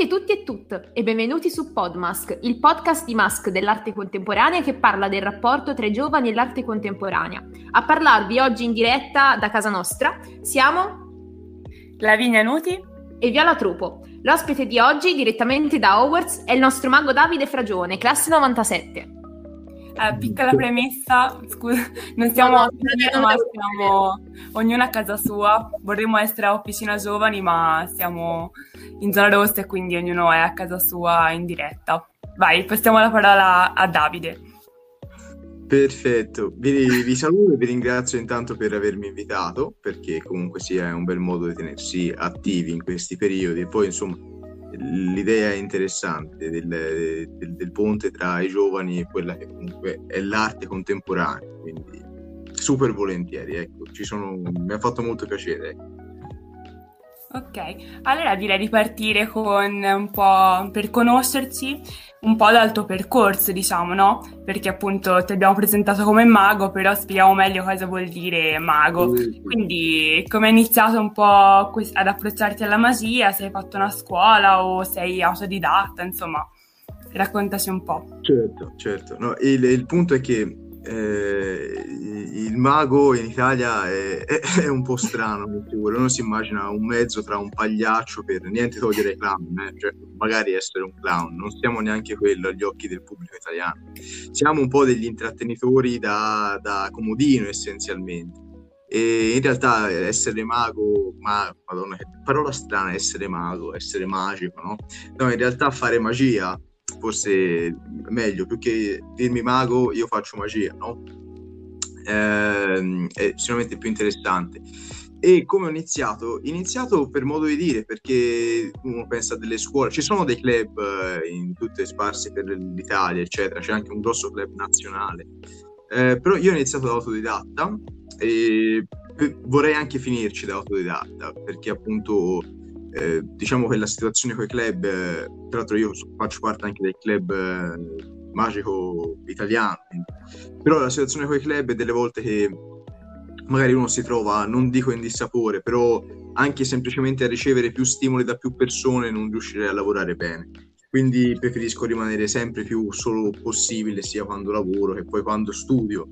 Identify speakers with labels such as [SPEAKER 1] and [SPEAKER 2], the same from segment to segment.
[SPEAKER 1] a tutti, tutti e tutte e benvenuti su Podmask, il podcast di Mask dell'arte contemporanea che parla del rapporto tra i giovani e l'arte contemporanea. A parlarvi oggi in diretta da casa nostra siamo
[SPEAKER 2] Lavinia Nuti
[SPEAKER 1] e Viola Trupo. L'ospite di oggi, direttamente da Hogwarts, è il nostro mago Davide Fragione, classe 97.
[SPEAKER 2] Eh, piccola premessa, scusa, non siamo no, no, ma siamo ognuno a casa sua. Vorremmo essere a Officina Giovani, ma siamo in zona rossa e quindi ognuno è a casa sua in diretta. Vai, passiamo la parola a Davide.
[SPEAKER 3] Perfetto, vi, vi, saluto e vi ringrazio intanto per avermi invitato, perché comunque sia è un bel modo di tenersi attivi in questi periodi. E poi, insomma, l'idea interessante del, del, del, ponte tra i giovani e quella che comunque è l'arte contemporanea, quindi super volentieri, ecco, sono, mi ha fatto molto piacere. Ecco.
[SPEAKER 2] Ok, allora direi di partire con un po' per conoscerci un po' dal tuo percorso, diciamo, no? Perché appunto ti abbiamo presentato come mago, però spieghiamo meglio cosa vuol dire mago. Quindi come hai iniziato un po' ad approcciarti alla magia, se hai fatto una scuola o sei autodidatta, insomma, raccontaci un po'.
[SPEAKER 3] Certo, certo. No, il, il punto è che eh, il mago in Italia è, è, un po' strano, uno si immagina un mezzo tra un pagliaccio per niente togliere i clown, eh? cioè, magari essere un clown, non siamo neanche quello agli occhi del pubblico italiano, siamo un po' degli intrattenitori da, da comodino essenzialmente. E in realtà essere mago, ma madonna che parola strana, essere mago, essere magico, no? No, in realtà fare magia forse meglio, più che dirmi mago, io faccio magia, no? Eh, è sicuramente più interessante. E come ho iniziato? Iniziato per modo di dire, perché uno pensa delle scuole, ci sono dei club eh, in tutte sparse per l'Italia, eccetera, c'è anche un grosso club nazionale. Eh, però io ho iniziato da autodidatta e vorrei anche finirci da autodidatta, perché appunto eh, diciamo che la situazione con i club, eh, tra l'altro io faccio parte anche del club eh, magico italiano, però la situazione con i club è delle volte che magari uno si trova, non dico in dissapore, però anche semplicemente a ricevere più stimoli da più persone non riuscirei a lavorare bene. Quindi preferisco rimanere sempre più solo possibile, sia quando lavoro che poi quando studio.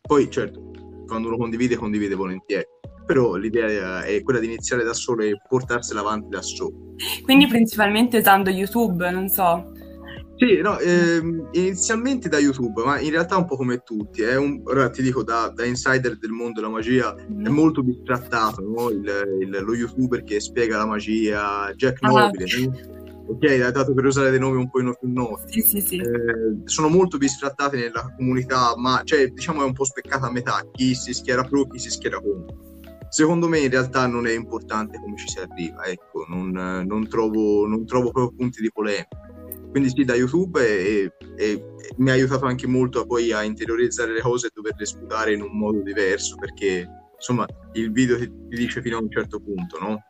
[SPEAKER 3] Poi certo, quando uno condivide, condivide volentieri però l'idea è quella di iniziare da solo e portarsela avanti da solo.
[SPEAKER 2] Quindi principalmente usando YouTube, non so.
[SPEAKER 3] Sì, no, ehm, inizialmente da YouTube, ma in realtà un po' come tutti. È un, ora ti dico, da, da insider del mondo della magia mm. è molto bistrattato, no? il, il, lo youtuber che spiega la magia, Jack ah. Nobile. No? ok, dato per usare dei nomi un po' più noti.
[SPEAKER 2] Sì, sì, sì.
[SPEAKER 3] Eh, sono molto bistrattati nella comunità, ma cioè, diciamo è un po' speccata a metà, chi si schiera pro, chi si schiera contro secondo me in realtà non è importante come ci si arriva, ecco, non, non, trovo, non trovo proprio punti di polemica. Quindi sì, da YouTube e, e, e mi ha aiutato anche molto poi a interiorizzare le cose e doverle sputare in un modo diverso, perché insomma il video ti, ti dice fino a un certo punto, no?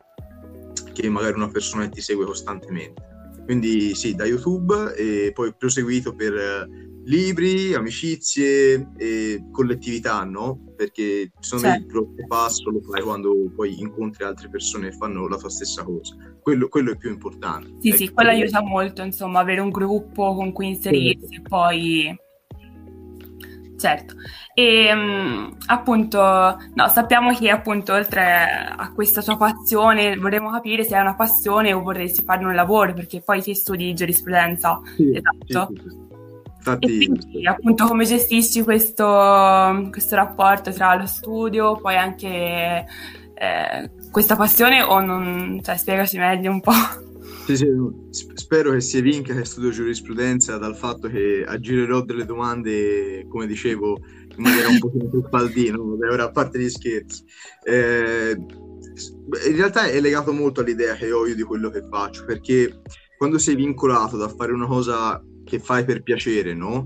[SPEAKER 3] Che magari una persona ti segue costantemente. Quindi sì, da YouTube e poi proseguito per libri, amicizie e collettività, no? Perché sono certo. il primo passo lo fai quando poi incontri altre persone che fanno la tua stessa cosa. Quello, quello è più importante.
[SPEAKER 2] Sì, ecco. sì, quello aiuta molto, insomma, avere un gruppo con cui inserirsi sì. e poi... Certo, e um, appunto, no, sappiamo che appunto oltre a questa tua passione vorremmo capire se è una passione o vorresti fare un lavoro, perché poi ti studi giurisprudenza, sì, esatto. Sì, Infatti... E quindi appunto come gestisci questo, questo rapporto tra lo studio, poi anche eh, questa passione o non... cioè spiegaci meglio un po'.
[SPEAKER 3] Sì, sì, spero che si evinca che studio giurisprudenza dal fatto che aggirerò delle domande, come dicevo, in maniera un po' più paldino, ora a parte gli scherzi. Eh, in realtà è legato molto all'idea che ho io di quello che faccio, perché quando sei vincolato da fare una cosa che fai per piacere, no?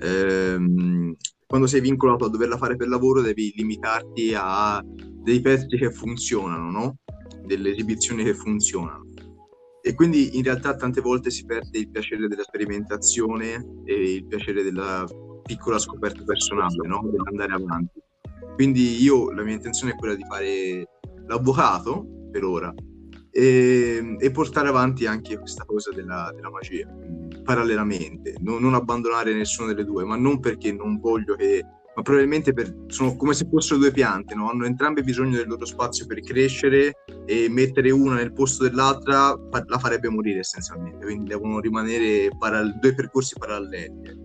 [SPEAKER 3] Ehm, quando sei vincolato a doverla fare per lavoro devi limitarti a dei pezzi che funzionano, no? Delle esibizioni che funzionano. E quindi in realtà tante volte si perde il piacere della sperimentazione e il piacere della piccola scoperta personale, no? Dell'andare avanti. Quindi io la mia intenzione è quella di fare l'avvocato per ora e, e, portare avanti anche questa cosa della, della magia parallelamente, non, non, abbandonare nessuna delle due, ma non perché non voglio che, ma probabilmente per, sono come se fossero due piante, no? hanno entrambe bisogno del loro spazio per crescere e mettere una nel posto dell'altra la farebbe morire essenzialmente, quindi devono rimanere paral- due percorsi paralleli.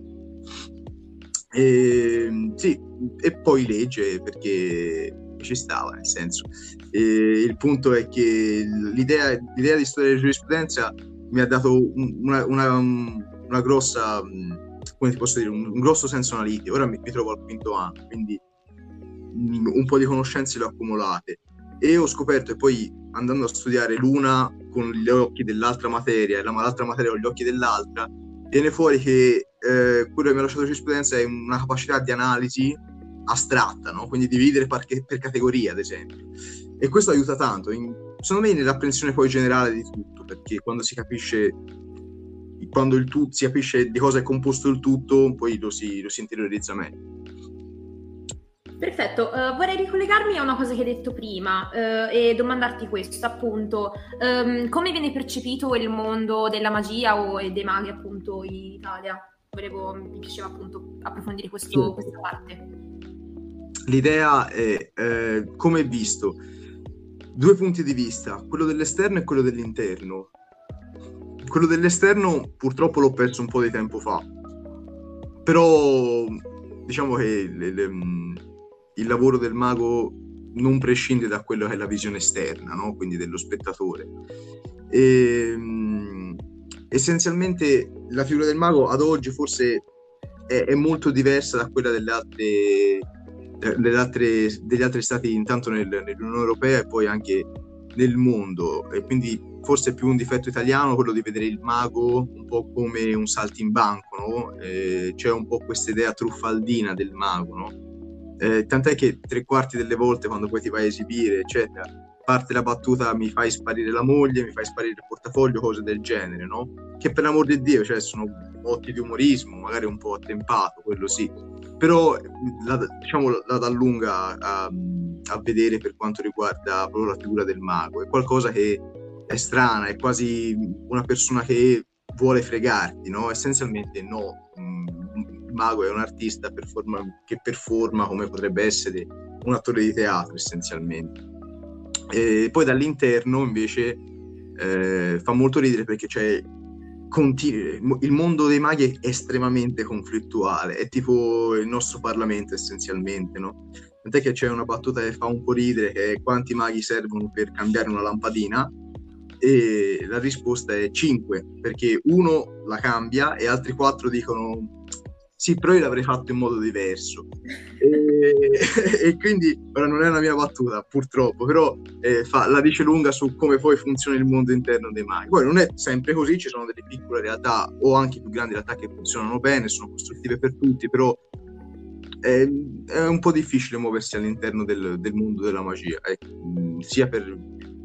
[SPEAKER 3] E, sì, e poi legge perché ci stava, nel senso. E il punto è che l'idea, l'idea di studiare giurisprudenza mi ha dato una, una, una grossa, come ti posso dire, un, un, grosso senso analitico. Ora mi, mi trovo al quinto anno, quindi un po' di conoscenze le ho accumulate e ho scoperto e poi andando a studiare l'una con gli occhi dell'altra materia e l'altra materia con gli occhi dell'altra viene fuori che eh, quello che mi ha lasciato giurisprudenza è una capacità di analisi astratta, no? quindi dividere per, categorie, ad esempio. E questo aiuta tanto, in, secondo me, nell'apprensione poi generale di tutto, perché quando si capisce, quando il tutto, si capisce di cosa è composto il tutto, poi lo si, lo si interiorizza meglio.
[SPEAKER 1] Perfetto, uh, vorrei ricollegarmi a una cosa che hai detto prima uh, e domandarti questo, appunto, um, come viene percepito il mondo della magia o dei maghi appunto in Italia? Volevo, mi piaceva appunto approfondire questo, sì. questa parte
[SPEAKER 3] l'idea è eh, come è visto due punti di vista, quello dell'esterno e quello dell'interno. Quello dell'esterno purtroppo l'ho perso un po' di tempo fa, però diciamo che le, le, il lavoro del mago non prescinde da quello che è la visione esterna, no? quindi dello spettatore. E, essenzialmente la figura del mago ad oggi forse è, è molto diversa da quella delle altre altre, degli altri stati intanto nel, nell'Unione Europea e poi anche nel mondo e quindi forse è più un difetto italiano quello di vedere il mago un po' come un saltimbanco, no? Eh, c'è un po' questa idea truffaldina del mago, no? eh, tant'è che tre quarti delle volte quando poi ti vai a esibire, eccetera, parte la battuta mi fai sparire la moglie, mi fai sparire il portafoglio, cose del genere, no? Che per l'amor di Dio, cioè sono motti di umorismo, magari un po' attempato, quello sì, però la, diciamo la dà lunga a, a, vedere per quanto riguarda proprio la figura del mago, è qualcosa che è strana, è quasi una persona che vuole fregarti, no? Essenzialmente no, il mago è un artista performa, che performa come potrebbe essere un attore di teatro essenzialmente. E poi dall'interno invece eh, fa molto ridere perché c'è continu- il mondo dei maghi è estremamente conflittuale, è tipo il nostro Parlamento essenzialmente, no? Tant'è che c'è una battuta che fa un po' ridere, che è quanti maghi servono per cambiare una lampadina? E la risposta è 5, perché uno la cambia e altri 4 dicono sì, però io l'avrei fatto in modo diverso. E, e, quindi, ora non è una mia battuta, purtroppo, però eh, fa, la dice lunga su come poi funziona il mondo interno dei maghi. Poi non è sempre così, ci sono delle piccole realtà o anche più grandi realtà che funzionano bene, sono costruttive per tutti, però è, è un po' difficile muoversi all'interno del, del mondo della magia, eh, sia per,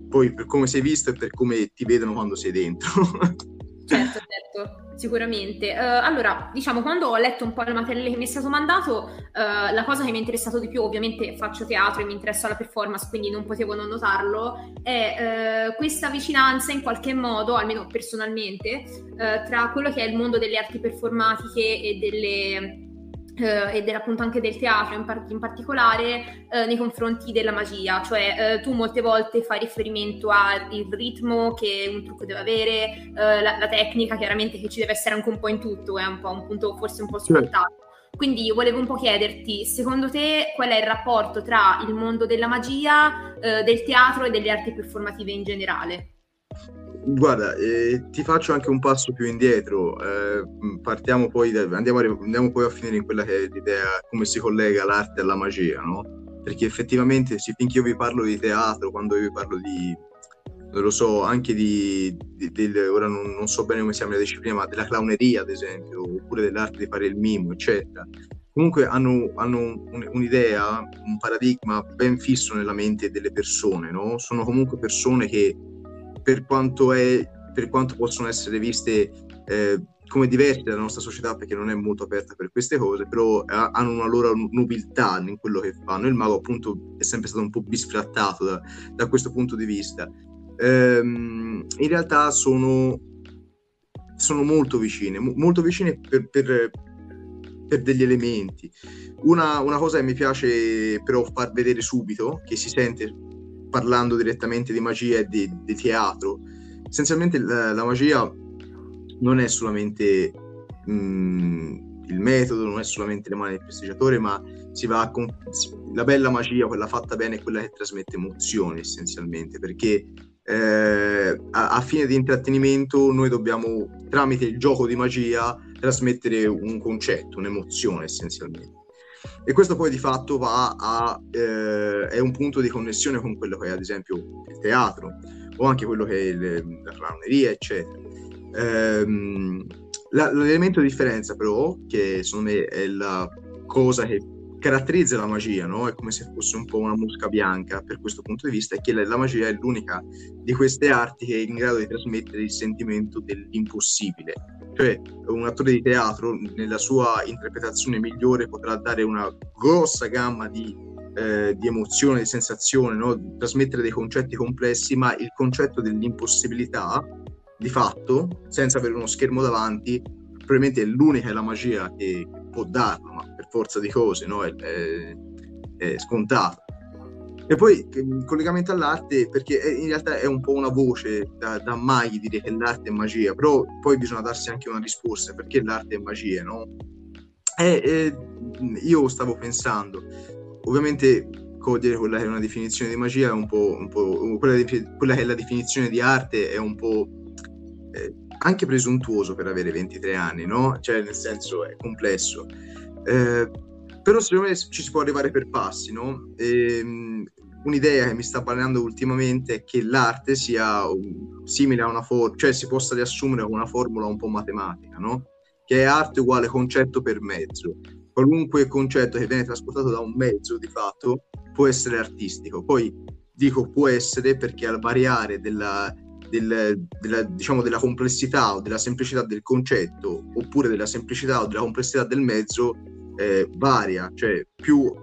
[SPEAKER 3] poi per come sei visto e per come ti vedono quando sei dentro.
[SPEAKER 1] Certo, certo, sicuramente. Uh, allora, diciamo, quando ho letto un po' il materiale che mi è stato mandato, uh, la cosa che mi è interessato di più, ovviamente faccio teatro e mi interessa la performance, quindi non potevo non notarlo, è uh, questa vicinanza in qualche modo, almeno personalmente, tra quello che è il mondo delle arti performatiche e delle eh, ed era appunto anche del teatro in, par- in particolare eh, nei confronti della magia, cioè eh, tu molte volte fai riferimento al ritmo che un trucco deve avere, eh, la-, la, tecnica chiaramente che ci deve essere anche un po' in tutto, è un, po', un punto forse un po' scontato. Quindi volevo un po' chiederti, secondo te qual è il rapporto tra il mondo della magia, eh, del teatro e delle arti performative in generale?
[SPEAKER 3] Guarda, eh, ti faccio anche un passo più indietro, eh, partiamo poi, da, andiamo, andiamo, poi a finire in quella che è l'idea, come si collega l'arte alla magia, no? Perché effettivamente sì, finché io vi parlo di teatro, quando io vi parlo di, non lo so, anche di, di, di ora non, non, so bene come si chiama la disciplina, ma della clowneria ad esempio, oppure dell'arte di fare il mimo, eccetera. Comunque hanno, hanno un, un'idea, un paradigma ben fisso nella mente delle persone, no? Sono comunque persone che per quanto, è, per quanto possono essere viste eh, come diverse dalla nostra società, perché non è molto aperta per queste cose, però eh, hanno una loro nobiltà in quello che fanno. Il mago, appunto, è sempre stato un po' bisfrattato da, da questo punto di vista. ehm, in realtà sono, sono molto vicine, molto vicine per, per, per degli elementi. Una, una, cosa che mi piace però far vedere subito, che si sente parlando direttamente di magia e di, di teatro, essenzialmente la, la, magia non è solamente mh, mm, il metodo, non è solamente le mani del prestigiatore, ma si va a con... la bella magia, quella fatta bene, è quella che trasmette emozioni essenzialmente, perché eh, a, a, fine di intrattenimento noi dobbiamo, tramite il gioco di magia, trasmettere un concetto, un'emozione essenzialmente. E questo poi di fatto va a, eh, è un punto di connessione con quello che è ad esempio il teatro o anche quello che è il, la clowneria, eccetera. Ehm, la, l'elemento di differenza però, che secondo me è la cosa che caratterizza la magia, no? È come se fosse un po' una mosca bianca per questo punto di vista, è che la, la magia è l'unica di queste arti che è in grado di trasmettere il sentimento dell'impossibile. Cioè, un attore di teatro, nella sua interpretazione migliore, potrà dare una grossa gamma di, eh, di emozione, di sensazione, no? trasmettere dei concetti complessi, ma il concetto dell'impossibilità, di fatto, senza avere uno schermo davanti, probabilmente è l'unica è la magia che può darlo, ma per forza di cose, no? è, è, è scontato. E poi il collegamento all'arte, perché in realtà è un po' una voce da, da mai dire che l'arte è magia, però poi bisogna darsi anche una risposta, perché l'arte è magia, no? E, e io stavo pensando, ovviamente cogliere quella che è una definizione di magia è un po', un po' quella, di, quella, che è la definizione di arte è un po' eh, anche presuntuoso per avere 23 anni, no? Cioè, nel senso, è complesso. Eh, però secondo me ci si può arrivare per passi, no? E, ehm, un'idea che mi sta balenando ultimamente è che l'arte sia simile a una formula, cioè si possa riassumere una formula un po' matematica, no? Che è arte uguale concetto per mezzo. Qualunque concetto che viene trasportato da un mezzo, di fatto, può essere artistico. Poi dico può essere perché al variare della, del, della, diciamo, della complessità o della semplicità del concetto oppure della semplicità o della complessità del mezzo eh, varia, cioè più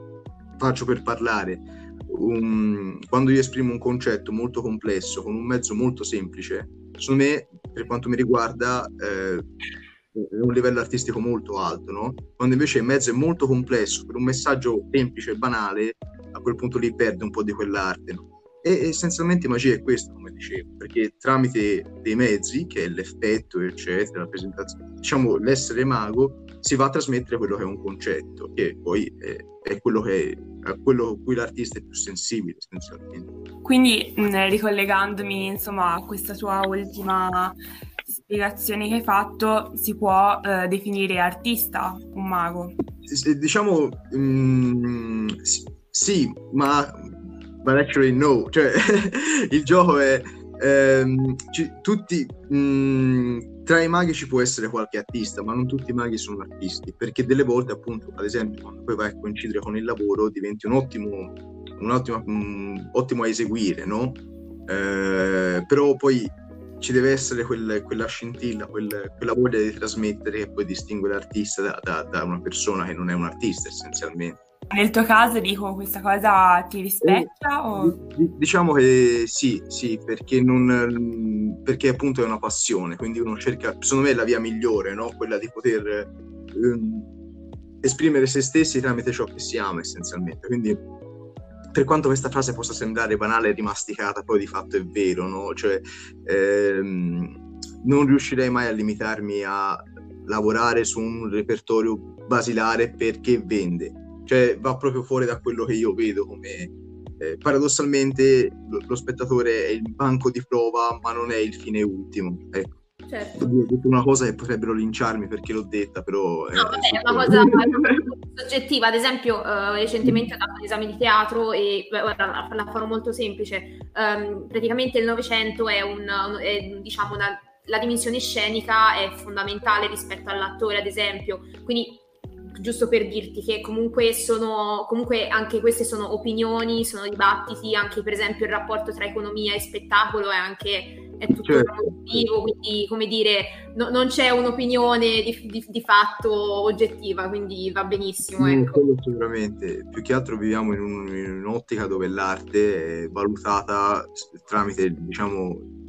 [SPEAKER 3] faccio per parlare, un, quando io esprimo un concetto molto complesso con un mezzo molto semplice, secondo me, per quanto mi riguarda, eh, è un livello artistico molto alto, no? Quando invece il mezzo è molto complesso, per un messaggio semplice e banale, a quel punto lì perde un po' di quell'arte, no? E essenzialmente magia è questo, come dicevo, perché tramite dei mezzi, che è l'effetto, eccetera, la presentazione, diciamo l'essere mago, si va a trasmettere quello che è un concetto, che poi è, è quello che è, a quello a cui l'artista è più sensibile, essenzialmente.
[SPEAKER 2] Quindi, ricollegandomi insomma a questa tua ultima spiegazione che hai fatto, si può eh, definire artista un mago?
[SPEAKER 3] Diciamo, mh, mm, sì, ma but actually no, cioè il gioco è ehm, ci, tutti mh, mm, tra i maghi ci può essere qualche artista, ma non tutti i maghi sono artisti, perché delle volte appunto, ad esempio, quando poi vai a coincidere con il lavoro diventi un ottimo, un ottimo, mh, mm, ottimo a eseguire, no? Eh, però poi ci deve essere quel, quella scintilla, quel, quella voglia di trasmettere che poi distingue l'artista da, da, da una persona che non è un artista essenzialmente.
[SPEAKER 2] Nel tuo caso dico questa cosa ti rispecchia? Eh, o...
[SPEAKER 3] Diciamo che sì, sì, perché, non, perché appunto è una passione, quindi uno cerca, secondo me è la via migliore, no? quella di poter um, esprimere se stessi tramite ciò che si ama essenzialmente. Quindi per quanto questa frase possa sembrare banale e rimasticata, poi di fatto è vero, no? Cioè, ehm, non riuscirei mai a limitarmi a lavorare su un repertorio basilare perché vende cioè va proprio fuori da quello che io vedo come eh, paradossalmente lo, lo, spettatore è il banco di prova ma non è il fine ultimo ecco certo. ho detto una cosa che potrebbero linciarmi perché l'ho detta però
[SPEAKER 1] no, è, è una cosa soggettiva ad esempio uh, recentemente ho dato un esame di teatro e ora la, la farò molto semplice um, praticamente il Novecento è, un, è diciamo una la dimensione scenica è fondamentale rispetto all'attore, ad esempio. Quindi giusto per dirti che comunque sono, comunque anche queste sono opinioni, sono dibattiti, anche per esempio il rapporto tra economia e spettacolo è anche è tutto certo. motivo, quindi come dire, no, non c'è un'opinione di, di, di, fatto oggettiva, quindi va benissimo.
[SPEAKER 3] Ecco. quello sicuramente, più che altro viviamo in, un, in un'ottica dove l'arte è valutata tramite, diciamo,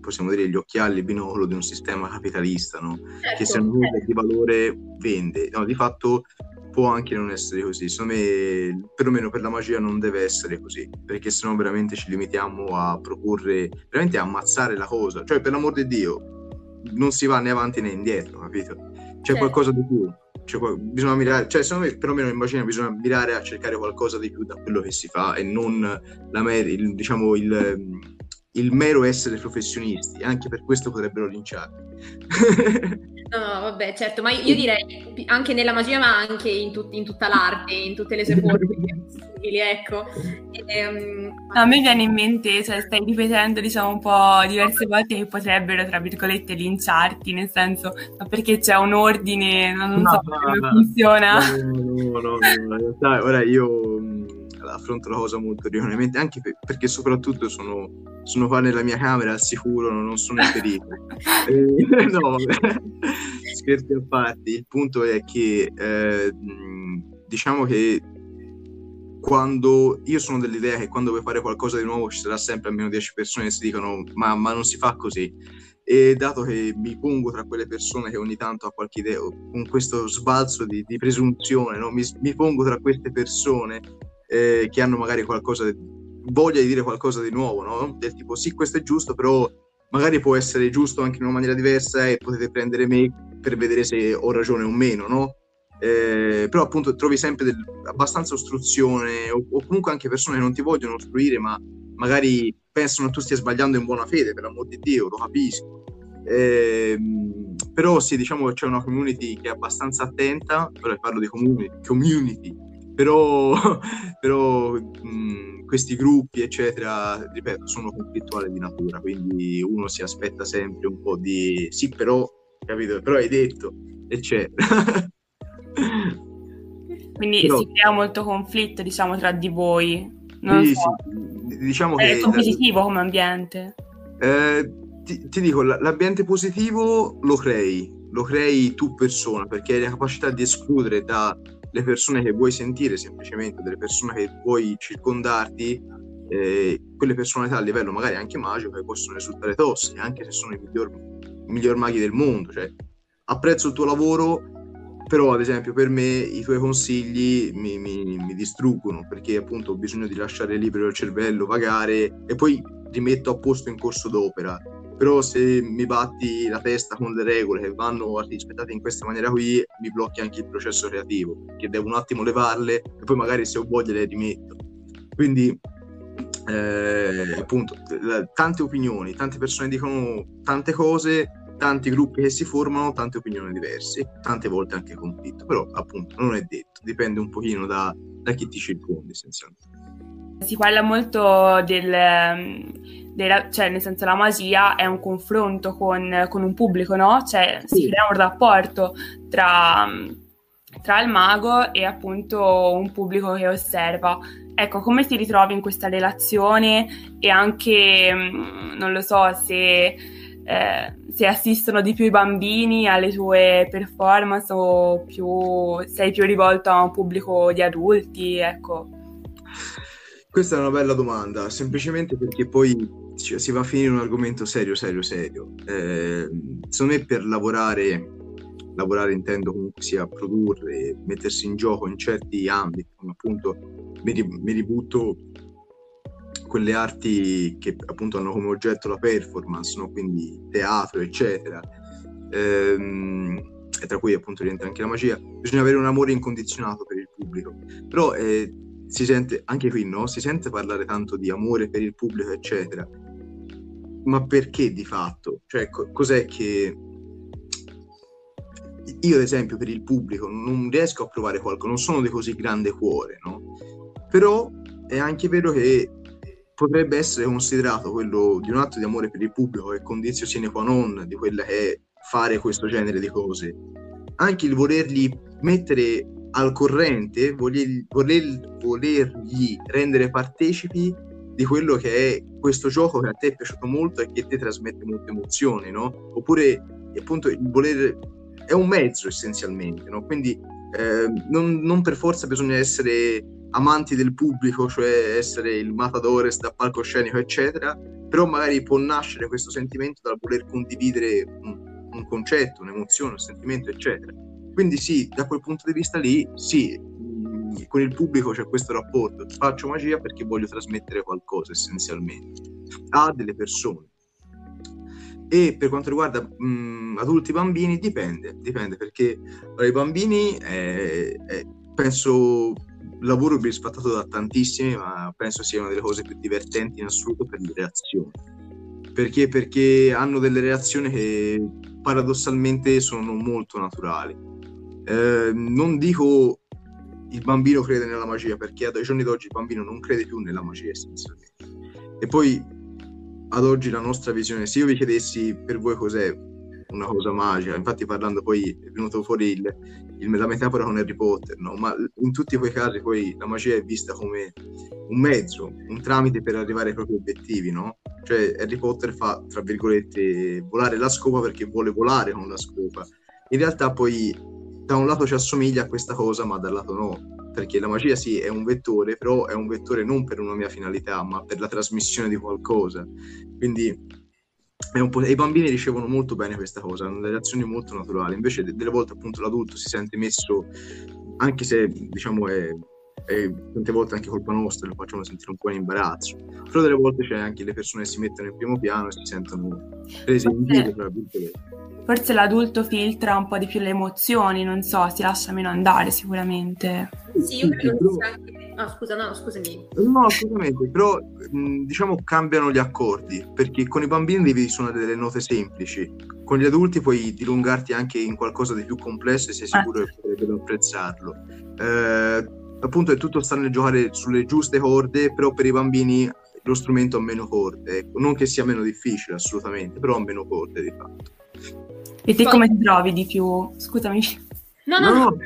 [SPEAKER 3] possiamo dire gli occhiali binocolo di un sistema capitalista, no? certo, che se non è di valore vende. No, di fatto può anche non essere così. Secondo me, perlomeno per la magia, non deve essere così, perché sennò veramente ci limitiamo a proporre, veramente a ammazzare la cosa. Cioè, per l'amor di Dio, non si va né avanti né indietro, capito? C'è sì. qualcosa di più. Cioè, bisogna mirare, cioè, secondo me, perlomeno immagino, bisogna mirare a cercare qualcosa di più da quello che si fa e non la, il, diciamo, il, il mero essere professionisti. Anche per questo potrebbero linciarli.
[SPEAKER 1] No, no, vabbè, certo, ma io direi anche nella magia, ma anche in, tut- in tutta l'arte, in tutte le sue forme possibili, ecco. E, um...
[SPEAKER 2] A me viene in mente, cioè stai ripetendo, diciamo, un po' diverse volte che potrebbero, tra virgolette, linciarti, nel senso, ma perché c'è un ordine, non, non no, so come no, funziona.
[SPEAKER 3] No, no, no, no, in realtà ora io affronto la cosa molto rionamente, anche per, perché soprattutto sono, sono qua nella mia camera al sicuro, non sono in pericolo. eh, no, scherzi a parte, il punto è che eh, diciamo che quando io sono dell'idea che quando vuoi fare qualcosa di nuovo ci sarà sempre almeno 10 persone che si dicono ma, ma non si fa così e dato che mi pongo tra quelle persone che ogni tanto ha qualche idea con questo sbalzo di, di presunzione no? mi, mi, pongo tra queste persone eh, che hanno magari qualcosa, di, voglia di dire qualcosa di nuovo, no? Del tipo sì, questo è giusto, però magari può essere giusto anche in una maniera diversa e potete prendere me per vedere se ho ragione o meno, no? Eh, però appunto trovi sempre del, abbastanza ostruzione o, o, comunque anche persone che non ti vogliono ostruire ma magari pensano che tu stia sbagliando in buona fede per l'amor di Dio, lo capisco eh, però sì diciamo c'è una community che è abbastanza attenta ora parlo di community, community però, però mh, questi gruppi, eccetera, ripeto, sono conflittuali di natura, quindi uno si aspetta sempre un po' di sì, però, capito, però hai detto, eccetera.
[SPEAKER 2] quindi però, si crea molto conflitto, diciamo, tra di voi. Non sì, so.
[SPEAKER 3] sì, diciamo è
[SPEAKER 2] che... competitivo come ambiente.
[SPEAKER 3] Eh, ti, ti, dico, l'ambiente positivo lo crei, lo crei tu persona, perché hai la capacità di escludere da le persone che vuoi sentire semplicemente, delle persone che vuoi circondarti, eh, quelle personalità a livello magari anche magico che possono risultare tossiche, anche se sono i miglior, i miglior maghi del mondo. Cioè, apprezzo il tuo lavoro, però ad esempio per me i tuoi consigli mi, mi, mi distruggono perché appunto ho bisogno di lasciare libero il cervello, vagare e poi rimetto a posto in corso d'opera però se mi batti la testa con le regole che vanno rispettate in questa maniera qui, mi blocchi anche il processo creativo, che devo un attimo levarle e poi magari se ho voglia le rimetto. Quindi, eh, appunto, tante opinioni, tante persone dicono tante cose, tanti gruppi che si formano, tante opinioni diverse, tante volte anche conflitto, però appunto non è detto, dipende un pochino da, da chi ti circonda essenzialmente.
[SPEAKER 2] Si parla molto del della, cioè nel senso la magia è un confronto con, con un pubblico, no? Cioè sì. si crea un rapporto tra, tra il mago e appunto un pubblico che osserva. Ecco, come ti ritrovi in questa relazione e anche, mm, non lo so, se, eh, se assistono di più i bambini alle tue performance o più, sei più rivolto a un pubblico di adulti, ecco.
[SPEAKER 3] Questa è una bella domanda, semplicemente perché poi cioè, si va a finire un argomento serio, serio, serio. Eh, secondo me per lavorare, lavorare intendo comunque sia produrre, mettersi in gioco in certi ambiti, come appunto mi, ributto quelle arti che appunto hanno come oggetto la performance, no? quindi teatro, eccetera, ehm, e tra cui appunto rientra anche la magia, bisogna avere un amore incondizionato per il pubblico. Però eh, si sente, anche qui no, si sente parlare tanto di amore per il pubblico, eccetera, ma perché di fatto? Cioè, co- cos'è che io, ad esempio, per il pubblico non riesco a provare qualcosa, non sono di così grande cuore, no? Però è anche vero che potrebbe essere considerato quello di un atto di amore per il pubblico che condizio sine qua non di quella che è fare questo genere di cose. Anche il volerli mettere al corrente, voler, voler, volergli rendere partecipi di quello che è questo gioco che a te è piaciuto molto e che ti trasmette molte emozioni, no? Oppure appunto il voler è un mezzo essenzialmente, no? Quindi eh, non, non, per forza bisogna essere amanti del pubblico, cioè essere il matadore da palcoscenico, eccetera, però magari può nascere questo sentimento dal voler condividere un, un concetto, un'emozione, un sentimento, eccetera. Quindi sì, da quel punto di vista lì, sì, con il pubblico c'è questo rapporto, faccio magia perché voglio trasmettere qualcosa essenzialmente a delle persone. E per quanto riguarda mh, adulti e bambini, dipende, dipende perché per i bambini è, è, penso lavoro ben sfattato da tantissimi, ma penso sia una delle cose più divertenti in assoluto per le reazioni. Perché? Perché hanno delle reazioni che paradossalmente sono molto naturali. Eh, non dico il bambino crede nella magia, perché ai giorni d'oggi il bambino non crede più nella magia essenzialmente. E poi ad oggi la nostra visione, se io vi chiedessi per voi cos'è una cosa magica, infatti parlando poi è venuto fuori il, il, la metafora con Harry Potter, no? ma in tutti quei casi poi la magia è vista come un mezzo, un tramite per arrivare ai propri obiettivi, no? Cioè Harry Potter fa, tra virgolette, volare la scopa perché vuole volare con la scopa. In realtà poi da un lato ci assomiglia a questa cosa, ma dal lato no, perché la magia sì è un vettore, però è un vettore non per una mia finalità, ma per la trasmissione di qualcosa. Quindi i bambini ricevono molto bene questa cosa, hanno delle reazioni molto naturali, invece delle volte appunto l'adulto si sente messo, anche se diciamo è, è tante volte anche colpa nostra, lo facciamo sentire un po' in imbarazzo, però delle volte c'è anche le persone che si mettono in primo piano e si sentono prese in giro, tra virgolette
[SPEAKER 2] forse l'adulto filtra un po' di più le emozioni, non so, si lascia meno andare sicuramente.
[SPEAKER 1] Sì, io credo che sia anche... Oh, scusa, no, scusami.
[SPEAKER 3] No, assolutamente, però diciamo cambiano gli accordi, perché con i bambini devi suonare delle note semplici, con gli adulti puoi dilungarti anche in qualcosa di più complesso e sei sicuro eh. che potrebbero apprezzarlo. Eh, appunto è tutto sta nel giocare sulle giuste corde, però per i bambini lo strumento ha meno corde, ecco. non che sia meno difficile assolutamente, però ha meno corde di fatto.
[SPEAKER 2] E te come ti trovi di più? Scusami.
[SPEAKER 3] No, no, no.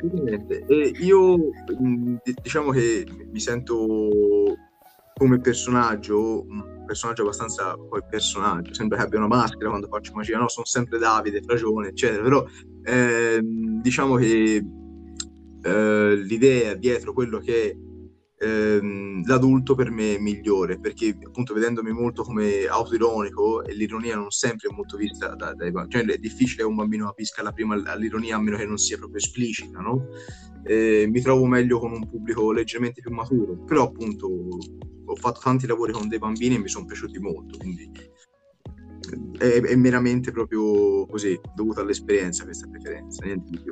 [SPEAKER 3] E io diciamo che mi sento come personaggio, un personaggio abbastanza poi personaggio, sembra che abbia una maschera quando faccio magia, no, sono sempre Davide, Fragione, eccetera, però eh, diciamo che eh, l'idea dietro quello che ehm, l'adulto per me è migliore perché appunto vedendomi molto come autoironico e l'ironia non sempre è molto vista da, dai bambini cioè è difficile che un bambino capisca la prima l'ironia a meno che non sia proprio esplicita no? Eh, mi trovo meglio con un pubblico leggermente più maturo però appunto ho fatto tanti lavori con dei bambini e mi sono piaciuti molto quindi è, è meramente proprio così dovuto all'esperienza questa preferenza niente di più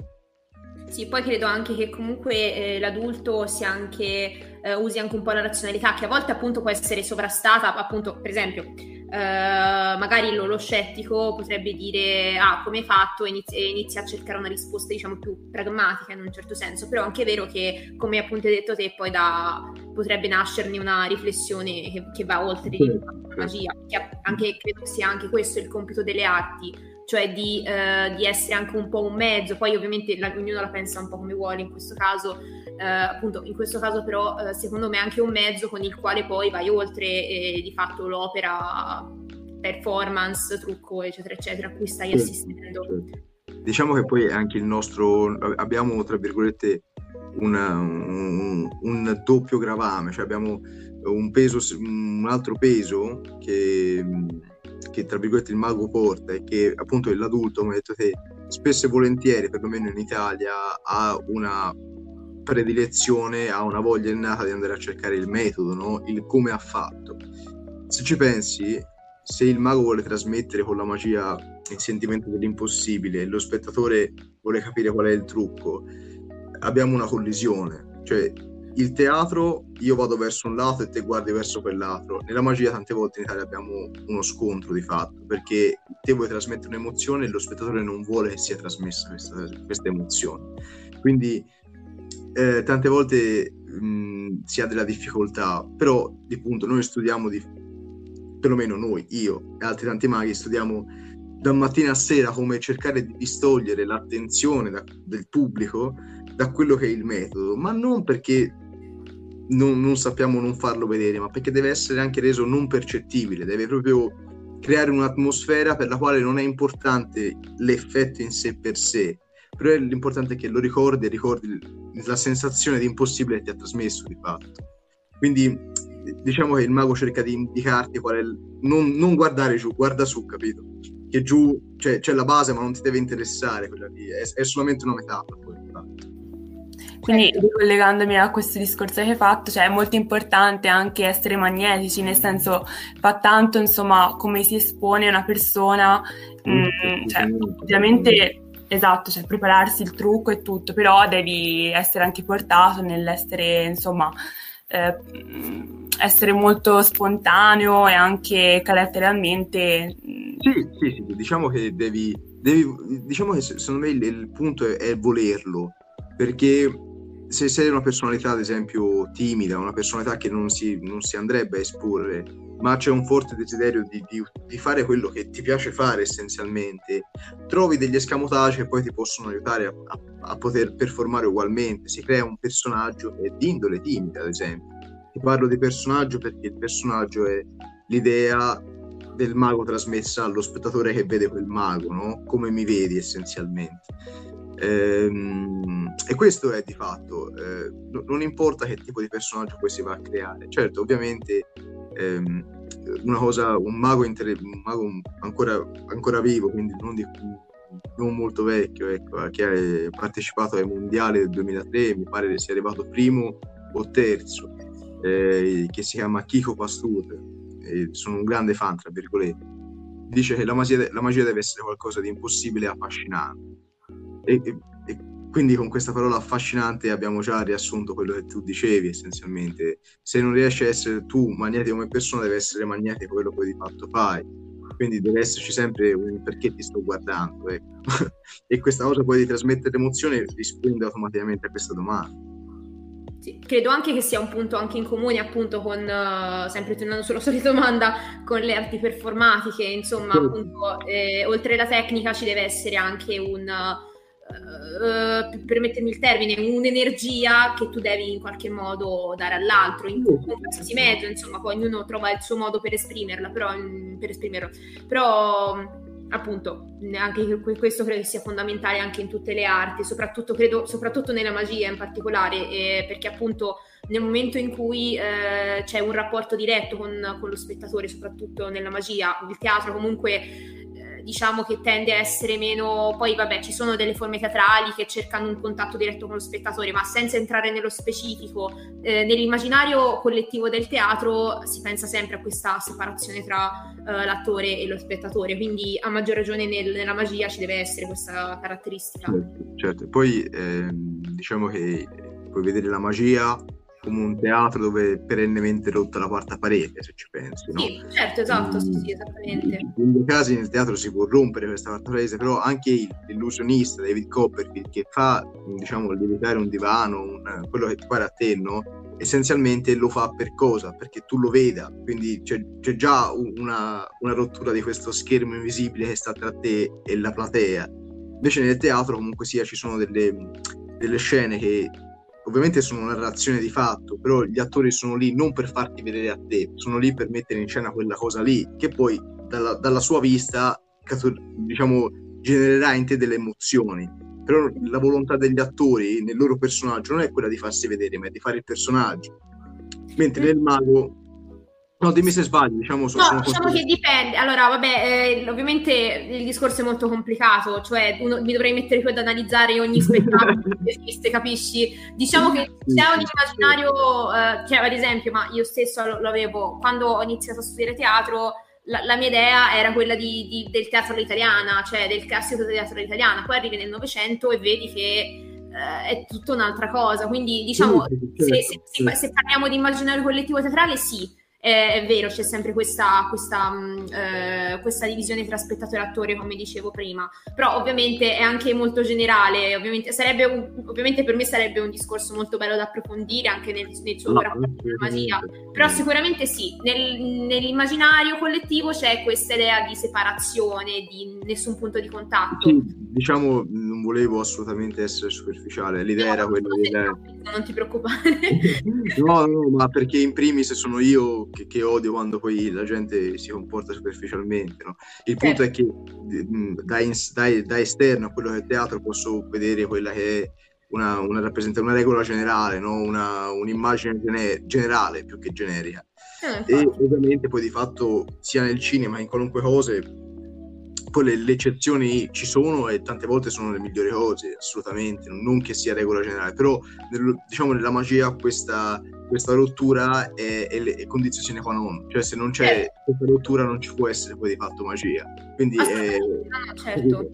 [SPEAKER 1] sì, poi credo anche che comunque eh, l'adulto sia anche, eh, usi anche un po' la razionalità, che a volte appunto può essere sovrastata, appunto, per esempio, eh, magari lo, lo, scettico potrebbe dire, ah, come hai fatto? Inizia, inizia a cercare una risposta, diciamo, più pragmatica in un certo senso, però anche è vero che, come appunto hai detto te, poi da, potrebbe nascerne una riflessione che, che va oltre sì, la magia, che anche, credo sia anche questo il compito delle arti, cioè di, eh, di, essere anche un po' un mezzo, poi ovviamente la, ognuno la pensa un po' come vuole in questo caso, eh, appunto in questo caso però eh, secondo me è anche un mezzo con il quale poi vai oltre di fatto l'opera, performance, trucco eccetera eccetera a cui stai sì, assistendo.
[SPEAKER 3] Sì. Diciamo che poi anche il nostro, abbiamo tra virgolette una, un, un doppio gravame, cioè abbiamo un peso, un altro peso che che tra virgolette il mago porta e che appunto l'adulto, come hai detto te, spesso e volentieri, perlomeno in Italia, ha una predilezione, ha una voglia innata di andare a cercare il metodo, no? il come ha fatto. Se ci pensi, se il mago vuole trasmettere con la magia il sentimento dell'impossibile e lo spettatore vuole capire qual è il trucco, abbiamo una collisione. Cioè, il teatro io vado verso un lato e te guardi verso quell'altro. Nella magia tante volte in Italia abbiamo uno scontro di fatto, perché te vuoi trasmettere un'emozione e lo spettatore non vuole che sia trasmessa questa, questa emozione. Quindi eh, tante volte mh, si ha della difficoltà, però di punto noi studiamo, di, perlomeno noi, io e altri tanti maghi, studiamo da mattina a sera come cercare di distogliere l'attenzione da, del pubblico da quello che è il metodo, ma non perché non, non, sappiamo non farlo vedere, ma perché deve essere anche reso non percettibile, deve proprio creare un'atmosfera per la quale non è importante l'effetto in sé per sé, però l'importante è che lo ricordi e ricordi la sensazione di impossibile che ti ha trasmesso di fatto. Quindi diciamo che il mago cerca di indicarti qual è il... non, non guardare giù, guarda su, capito? Che giù cioè, c'è la base ma non ti deve interessare quella lì, è, è solamente una metafora.
[SPEAKER 2] Quindi ricollegandomi a questo discorso che hai fatto, cioè è molto importante anche essere magnetici, nel senso fa tanto insomma come si espone una persona, mh, mm, cioè, ovviamente esatto, cioè prepararsi il trucco e tutto, però devi essere anche portato nell'essere insomma eh, essere molto spontaneo e anche caratterialmente.
[SPEAKER 3] Mm, sì, sì, sì, diciamo che devi, devi diciamo che secondo me il, il punto è, è volerlo, perché se sei una personalità, ad esempio, timida, una personalità che non si, non si andrebbe a esporre, ma c'è un forte desiderio di, di, di, fare quello che ti piace fare essenzialmente, trovi degli escamotage che poi ti possono aiutare a, a, a poter performare ugualmente. Si crea un personaggio che è di indole timida, ad esempio. Ti parlo di personaggio perché il personaggio è l'idea del mago trasmessa allo spettatore che vede quel mago, no? Come mi vedi essenzialmente. Ehm, e questo è di fatto, eh, non importa che tipo di personaggio poi si va a creare. Certo, ovviamente ehm, una cosa, un mago, inter- un mago ancora, ancora, vivo, quindi non, di, non molto vecchio, ecco, che ha partecipato ai mondiali del 2003, mi pare che sia arrivato primo o terzo, eh, che si chiama Kiko Pastur, sono un grande fan, tra virgolette, dice che la magia, la magia deve essere qualcosa di impossibile e affascinante e, e, e, quindi con questa parola affascinante abbiamo già riassunto quello che tu dicevi essenzialmente. Se non riesci a essere tu magnetico come persona, deve essere magnetico quello che di fatto fai. Quindi deve esserci sempre un perché ti sto guardando. Ecco. e questa cosa poi di trasmettere emozione risponde automaticamente a questa domanda.
[SPEAKER 1] Sì, credo anche che sia un punto anche in comune appunto con, uh, sempre tornando sulla solita domanda, con le arti performatiche, insomma appunto eh, oltre alla tecnica ci deve essere anche un... Uh, uh, permettermi il termine, un'energia che tu devi in qualche modo dare all'altro, in qualsiasi metodo, insomma, poi ognuno trova il suo modo per esprimerla, però, mm, per esprimerlo. Però appunto, anche questo credo sia fondamentale anche in tutte le arti, soprattutto, credo, soprattutto nella magia in particolare, eh, perché appunto nel momento in cui eh, c'è un rapporto diretto con, con, lo spettatore, soprattutto nella magia, il teatro comunque diciamo che tende a essere meno, poi vabbè ci sono delle forme teatrali che cercano un contatto diretto con lo spettatore, ma senza entrare nello specifico, eh, nell'immaginario collettivo del teatro si pensa sempre a questa separazione tra eh, l'attore e lo spettatore, quindi a maggior ragione nel, nella magia ci deve essere questa caratteristica.
[SPEAKER 3] Certo, certo. poi eh, diciamo che puoi vedere la magia come un teatro dove è perennemente rotta la quarta parete, se ci pensi. No?
[SPEAKER 1] Sì, certo, esatto, sì, sì, esattamente.
[SPEAKER 3] In due casi nel teatro si può rompere questa quarta parete, però anche l'illusionista David Copperfield che fa, diciamo, lievitare un divano, un, quello che ti pare a te, no? essenzialmente lo fa per cosa? Perché tu lo veda, quindi c'è, c'è già una, una, rottura di questo schermo invisibile che sta tra te e la platea. Invece nel teatro comunque sia ci sono delle, delle scene che ovviamente sono narrazione di fatto, però gli attori sono lì non per farti vedere a te, sono lì per mettere in scena quella cosa lì, che poi dalla, dalla sua vista, diciamo, genererà in te delle emozioni. Però la volontà degli attori nel loro personaggio non è quella di farsi vedere, ma è di fare il personaggio. Mentre nel mago No, dimmi se sbaglio, diciamo.
[SPEAKER 1] So, no, diciamo che dipende. Allora, vabbè, eh, ovviamente il discorso è molto complicato, cioè uno, mi dovrei mettere qui ad analizzare ogni spettacolo che esiste, capisci? Diciamo che c'è un immaginario, eh, cioè ad esempio, ma io stesso lo, lo, avevo, quando ho iniziato a studiare teatro, la, la mia idea era quella di, di, del teatro all'italiana, cioè del classico teatro all'italiana. Poi arrivi nel Novecento e vedi che Uh, è tutta un'altra cosa. Quindi, diciamo, se, se, se, se, parliamo di immaginario collettivo teatrale, sì, è, è vero, c'è sempre questa, questa, mh, eh, questa, divisione tra spettatore e attore, come dicevo prima, però ovviamente è anche molto generale, ovviamente, un, ovviamente per me sarebbe un discorso molto bello da approfondire anche nel, nel suo no, rapporto con la magia, però sicuramente sì, nel, nell'immaginario collettivo c'è questa idea di separazione, di nessun punto di contatto.
[SPEAKER 3] Sì, diciamo, non volevo assolutamente essere superficiale, l'idea no, era quella di...
[SPEAKER 1] Non ti preoccupare.
[SPEAKER 3] no, no, ma perché in primis sono io che, che, odio quando poi la gente si comporta superficialmente. No? Il punto certo. è che da, in, da, da, esterno a quello che è teatro posso vedere quella che è una, una, una regola generale, no? una, un'immagine gene, generale più che generica. Eh, e ovviamente poi di fatto sia nel cinema che in qualunque cosa poi le, le, eccezioni ci sono e tante volte sono le migliori cose, assolutamente, non che sia regola generale, però nel, diciamo nella magia questa, questa rottura è, è, è condizione sine qua non, cioè se non c'è eh. questa rottura non ci può essere poi di fatto magia. Quindi è...
[SPEAKER 1] no, certo.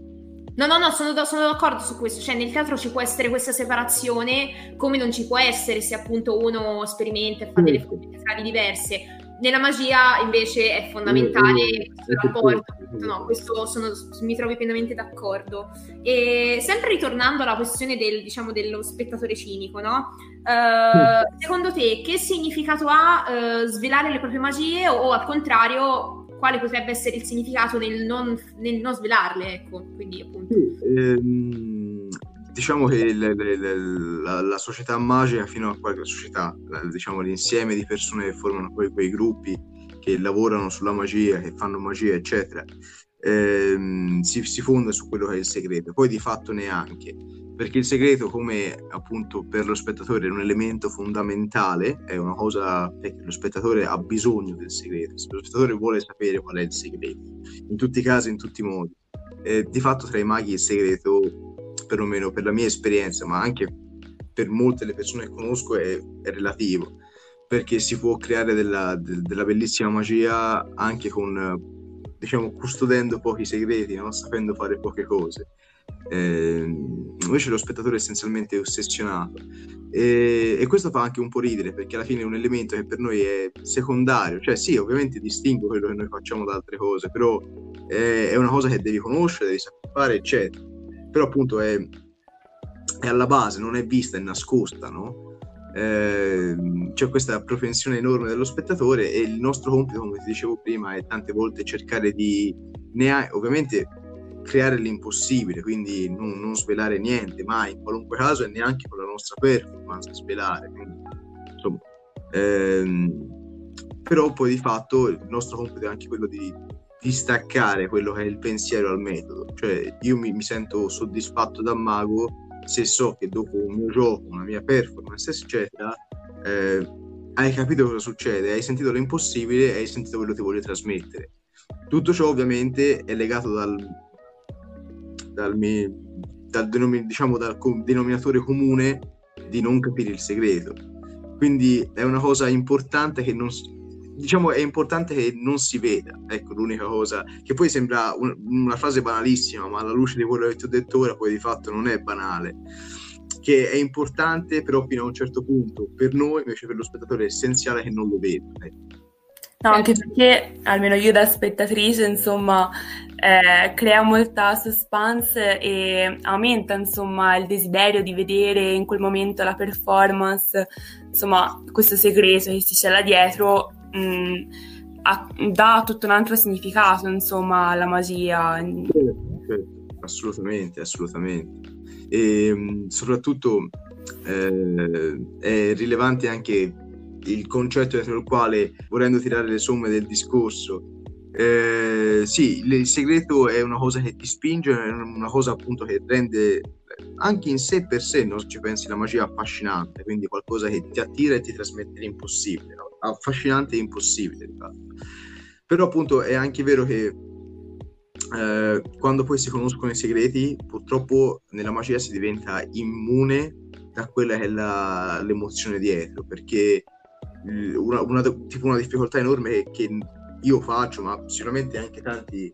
[SPEAKER 1] No, no, no, sono, sono, d'accordo su questo. Cioè, nel teatro ci può essere questa separazione, come non ci può essere se appunto uno sperimenta e fa delle forme teatrali diverse nella magia invece è fondamentale mm, mm, questo rapporto, no, questo sono, mi trovo pienamente d'accordo. E sempre ritornando alla questione del, diciamo, dello spettatore cinico, no? Uh, secondo te che significato ha uh, svelare le proprie magie o, o, al contrario quale potrebbe essere il significato nel non, nel non svelarle? Ecco, quindi appunto...
[SPEAKER 3] Ehm diciamo che le, le, la, la, società magica fino a qualche società, diciamo l'insieme di persone che formano poi quei gruppi che lavorano sulla magia, che fanno magia, eccetera, ehm, si, si, fonda su quello che è il segreto. Poi di fatto neanche, perché il segreto, come appunto per lo spettatore è un elemento fondamentale, è una cosa perché lo spettatore ha bisogno del segreto, lo spettatore vuole sapere qual è il segreto, in tutti i casi, in tutti i modi. Eh, di fatto tra i maghi il segreto perlomeno per la mia esperienza, ma anche per molte delle persone che conosco, è, è relativo, perché si può creare della, de, della bellissima magia anche con, diciamo, custodendo pochi segreti, no? sapendo fare poche cose. Eh, invece lo spettatore è essenzialmente ossessionato e, e, questo fa anche un po' ridere perché alla fine è un elemento che per noi è secondario cioè sì ovviamente distingue quello che noi facciamo da altre cose però è, è una cosa che devi conoscere devi sapere fare eccetera però appunto è, è alla base, non è vista, è nascosta, no? Eh, c'è questa propensione enorme dello spettatore e il nostro compito, come ti dicevo prima, è tante volte cercare di, neanche, ovviamente, creare l'impossibile, quindi non, non, svelare niente, mai, in qualunque caso, e neanche con la nostra performance svelare. Quindi, insomma, ehm, però poi di fatto il nostro compito è anche quello di distaccare quello che è il pensiero al metodo. Cioè, io mi, mi, sento soddisfatto da mago se so che dopo un mio gioco, una mia performance, eccetera, eh, hai capito cosa succede, hai sentito l'impossibile e hai sentito quello che voglio trasmettere. Tutto ciò ovviamente è legato dal, dal, dal, denomin- diciamo, dal com- denominatore comune di non capire il segreto. Quindi è una cosa importante che non, diciamo è importante che non si veda, ecco l'unica cosa, che poi sembra un, una frase banalissima, ma alla luce di quello che ti ho detto ora poi di fatto non è banale, che è importante però fino a un certo punto, per noi invece per lo spettatore è essenziale che non lo veda. Ecco.
[SPEAKER 2] No, anche perché almeno io da spettatrice, insomma, eh, crea molta suspense e aumenta, insomma, il desiderio di vedere in quel momento la performance, insomma, questo segreto che si c'è dietro mh, mm, ha, dà tutto un altro significato, insomma, alla magia.
[SPEAKER 3] assolutamente, assolutamente. E mm, soprattutto eh, è rilevante anche il concetto dietro il quale, volendo tirare le somme del discorso, eh, sì, il segreto è una cosa che ti spinge, è una cosa appunto che rende anche in sé per sé, non ci pensi, la magia affascinante, quindi qualcosa che ti attira e ti trasmette l'impossibile. No? affascinante e impossibile di fatto. Però appunto è anche vero che eh, quando poi si conoscono i segreti, purtroppo nella magia si diventa immune da quella che è la, l'emozione dietro, perché una, una, tipo una difficoltà enorme che, che, io faccio, ma sicuramente anche tanti,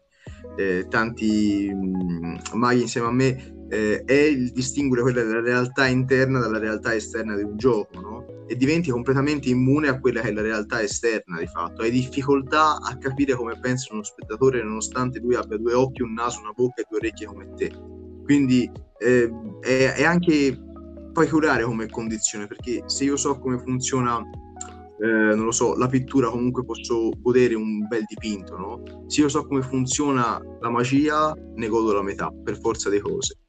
[SPEAKER 3] eh, tanti mh, mm, maghi insieme a me, eh, è il distinguere quella della realtà interna dalla realtà esterna di un gioco, no? e diventi completamente immune a quella che è la realtà esterna di fatto. Hai difficoltà a capire come pensa uno spettatore nonostante lui abbia due occhi, un naso, una bocca e due orecchie come te. Quindi eh, è, è, anche peculiare come condizione perché se io so come funziona, eh, non lo so, la pittura comunque posso godere un bel dipinto, no? Se io so come funziona la magia ne godo la metà per forza di cose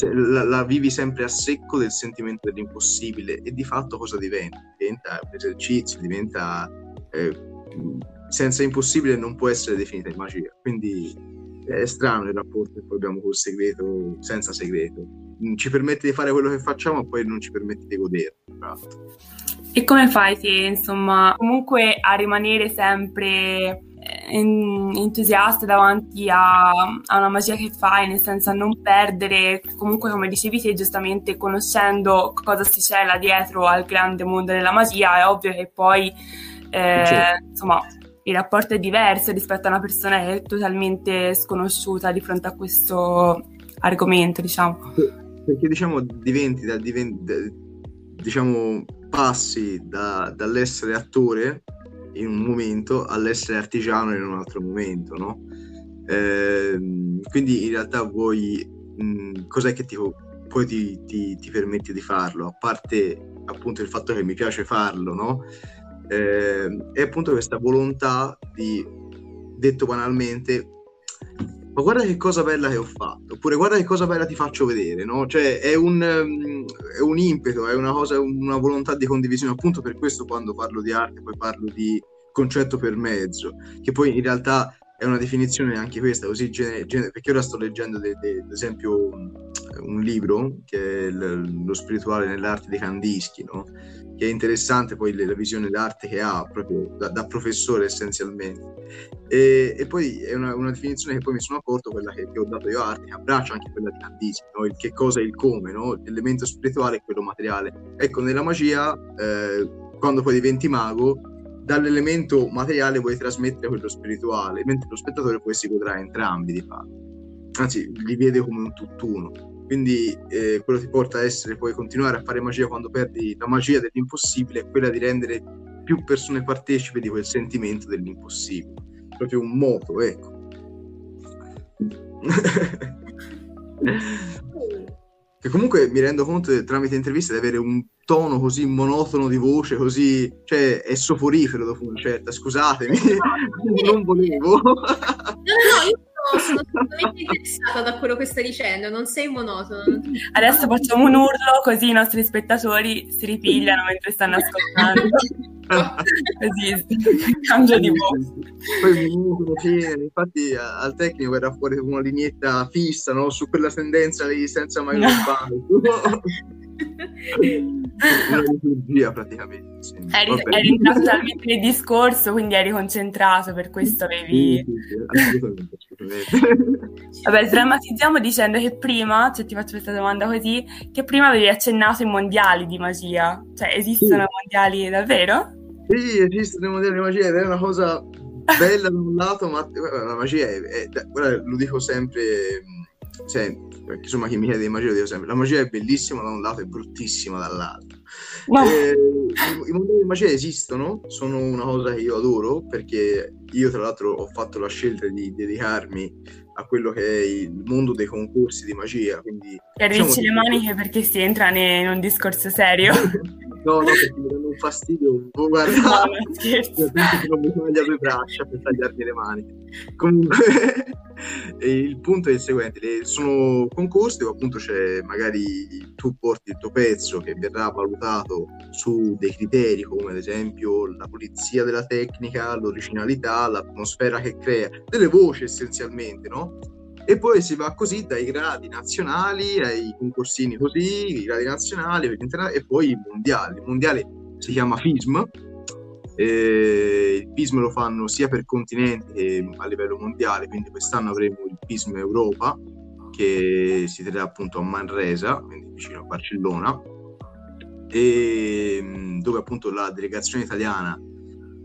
[SPEAKER 3] la, la, vivi sempre a secco del sentimento dell'impossibile e di fatto cosa diventa? Diventa un esercizio, diventa eh, senza impossibile non può essere definita in magia. Quindi è strano il rapporto che poi abbiamo col segreto senza segreto. Ci permette di fare quello che facciamo, ma poi non ci permette di godere.
[SPEAKER 2] E come fai, se, insomma, comunque a rimanere sempre entusiasta davanti a, a, una magia che fai, nel senso a non perdere, comunque come dicevi te giustamente, conoscendo cosa si cela dietro al grande mondo della magia, è ovvio che poi eh, certo. insomma il rapporto è diverso rispetto a una persona che è totalmente sconosciuta di fronte a questo argomento, diciamo.
[SPEAKER 3] Perché diciamo diventi, da, diventi diciamo passi da, dall'essere attore in un momento all'essere artigiano in un altro momento, no? Eh, quindi in realtà vuoi, mh, cos'è che ti, poi ti, ti, ti, permette di farlo? A parte appunto il fatto che mi piace farlo, no? Eh, è appunto questa volontà di, detto banalmente, ma guarda che cosa bella che ho fatto, oppure guarda che cosa bella ti faccio vedere, no? Cioè è un, è un impeto, è una cosa, una volontà di condivisione, appunto per questo quando parlo di arte poi parlo di concetto per mezzo, che poi in realtà è una definizione anche questa, così gene, gene, perché ora sto leggendo ad esempio un, libro che è l, lo spirituale nell'arte dei Kandinsky, no? Che è interessante poi la visione d'arte che ha proprio da, da professore essenzialmente. E, e poi è una, una, definizione che poi mi sono accorto, quella che, che ho dato io a arte, che abbraccia anche quella di Kandinsky, no? il che cosa è il come, no? l'elemento spirituale e quello materiale. Ecco, nella magia, eh, quando poi diventi mago, dall'elemento materiale vuoi trasmettere quello spirituale, mentre lo spettatore poi si godrà entrambi di fatto. Anzi, li vede come un tutt'uno. Quindi eh, quello ti porta a essere, puoi continuare a fare magia quando perdi la magia dell'impossibile, è quella di rendere più persone partecipi di quel sentimento dell'impossibile. Proprio un moto, ecco. che comunque mi rendo conto tramite interviste di avere un tono così monotono di voce, così, cioè è soporifero dopo una certa, scusatemi, non volevo.
[SPEAKER 1] No, no, io sono assolutamente interessata da quello che stai dicendo, non sei monotono.
[SPEAKER 2] Adesso facciamo un urlo così i nostri spettatori si ripigliano mentre stanno ascoltando. così cambia di voce.
[SPEAKER 3] Poi fine, infatti al tecnico verrà fuori una lineetta fissa no? su quella tendenza lì senza mai no. Una liturgia praticamente. Sì.
[SPEAKER 2] Eri, eri entrato talmente nel discorso, quindi eri concentrato, per questo avevi... Vabbè, sdrammatizziamo dicendo che prima, cioè ti faccio questa domanda così, che prima avevi accennato i mondiali di magia. Cioè, esistono sì. mondiali davvero?
[SPEAKER 3] Sì, esistono i mondiali di magia ed è una cosa bella da un lato, ma la magia è, è, è lo dico sempre, cioè, perché insomma chi mi chiede di magia lo dico sempre, la magia è bellissima da un lato e bruttissima dall'altro. No. Eh, i, mondi di magia esistono, sono una cosa che io adoro perché io tra l'altro ho fatto la scelta di dedicarmi a quello che è il mondo dei concorsi di magia. Quindi,
[SPEAKER 2] diciamo, le maniche perché si entra in un discorso serio.
[SPEAKER 3] No, no, perché mi danno un fastidio un po' guardare. No, scherzo. non mi taglia due braccia per tagliarmi le mani. Comunque, il punto è il seguente: sono concorsi dove appunto c'è magari tu porti il tuo pezzo che verrà valutato su dei criteri come ad esempio la pulizia della tecnica, l'originalità, l'atmosfera che crea, delle voci essenzialmente, no? e poi si va così dai gradi nazionali ai concorsini così, i gradi nazionali e poi i mondiali. Il mondiale si chiama FISM, il FISM lo fanno sia per continente che a livello mondiale, quindi quest'anno avremo il FISM Europa che si terrà appunto a Manresa, quindi vicino a Barcellona, e dove appunto la delegazione italiana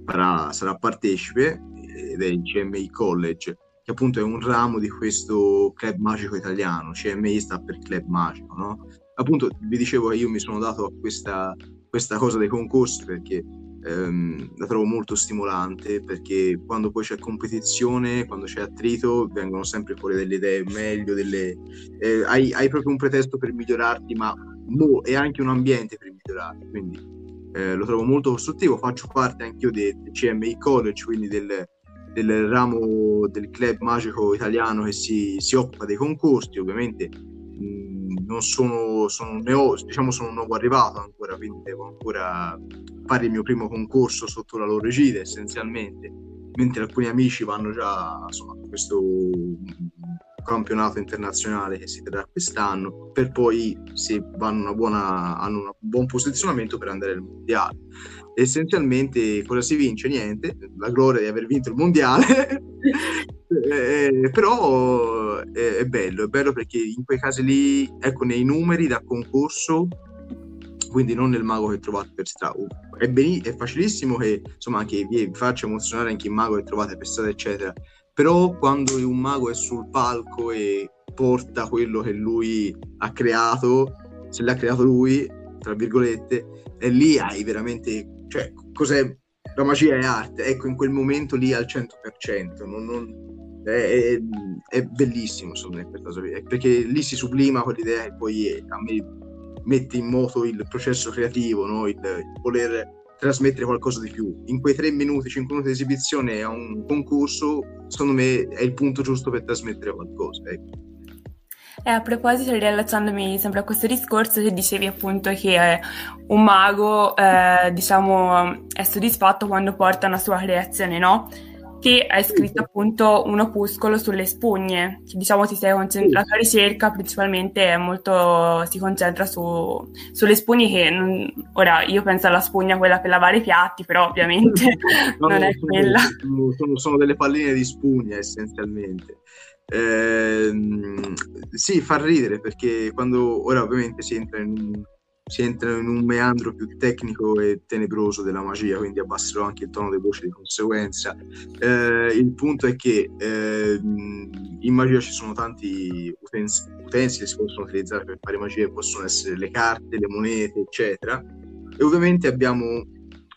[SPEAKER 3] farà, sarà partecipe ed è il CMI College che appunto è un ramo di questo club magico italiano, CMI sta per club magico, no? Appunto vi dicevo che io mi sono dato a questa questa cosa dei concorsi perché ehm, la trovo molto stimolante perché quando poi c'è competizione, quando c'è attrito, vengono sempre fuori delle idee meglio, delle, eh, hai, hai, proprio un pretesto per migliorarti, ma mo, è anche un ambiente per migliorarti, quindi eh, lo trovo molto costruttivo, faccio parte anch'io del, del CMI College, quindi del, del, ramo del club magico italiano che si, si occupa dei concorsi, ovviamente non sono, sono, neo, diciamo sono un nuovo arrivato ancora, quindi devo ancora fare il mio primo concorso sotto la loro egida essenzialmente, mentre alcuni amici vanno già insomma, a questo campionato internazionale che si terrà quest'anno, per poi se vanno buona, hanno un buon posizionamento per andare al mondiale. Essenzialmente cosa si vince? Niente, la gloria di aver vinto il mondiale, eh, però è, è bello, è bello perché in quei casi lì, ecco, nei numeri da concorso quindi non nel mago che trovate per strada. È, beni- è facilissimo che insomma anche vi faccia emozionare anche il mago che trovate per strada, eccetera. Però quando un mago è sul palco e porta quello che lui ha creato, se l'ha creato lui, tra virgolette, e lì hai veramente, cioè, cos'è? La magia è arte, ecco, in quel momento lì al 100%, non, non, è, è, bellissimo, insomma, perché lì si sublima quell'idea che poi me mette in moto il processo creativo, no? il, il, voler trasmettere qualcosa di più. In quei tre minuti, cinque minuti di esibizione a un concorso, secondo me è il punto giusto per trasmettere qualcosa. Ecco.
[SPEAKER 2] E a proposito, riallacciandomi sempre a questo discorso, che dicevi appunto che un mago, eh, diciamo, è soddisfatto quando porta una sua creazione, no? che hai scritto appunto un opuscolo sulle spugne, che diciamo ti sei concentrato, la ricerca principalmente molto, si concentra su, sulle spugne che non, ora io penso alla spugna quella per lavare i piatti, però ovviamente no, non è quella.
[SPEAKER 3] Sono, sono, delle palline di spugna essenzialmente. Eh, sì, fa ridere perché quando ora ovviamente si entra in si entra in un meandro più tecnico e tenebroso della magia, quindi abbasserò anche il tono delle voci di conseguenza. Eh, il punto è che eh, in magia ci sono tanti utens- utensili che si possono utilizzare per fare magia, possono essere le carte, le monete, eccetera. E ovviamente abbiamo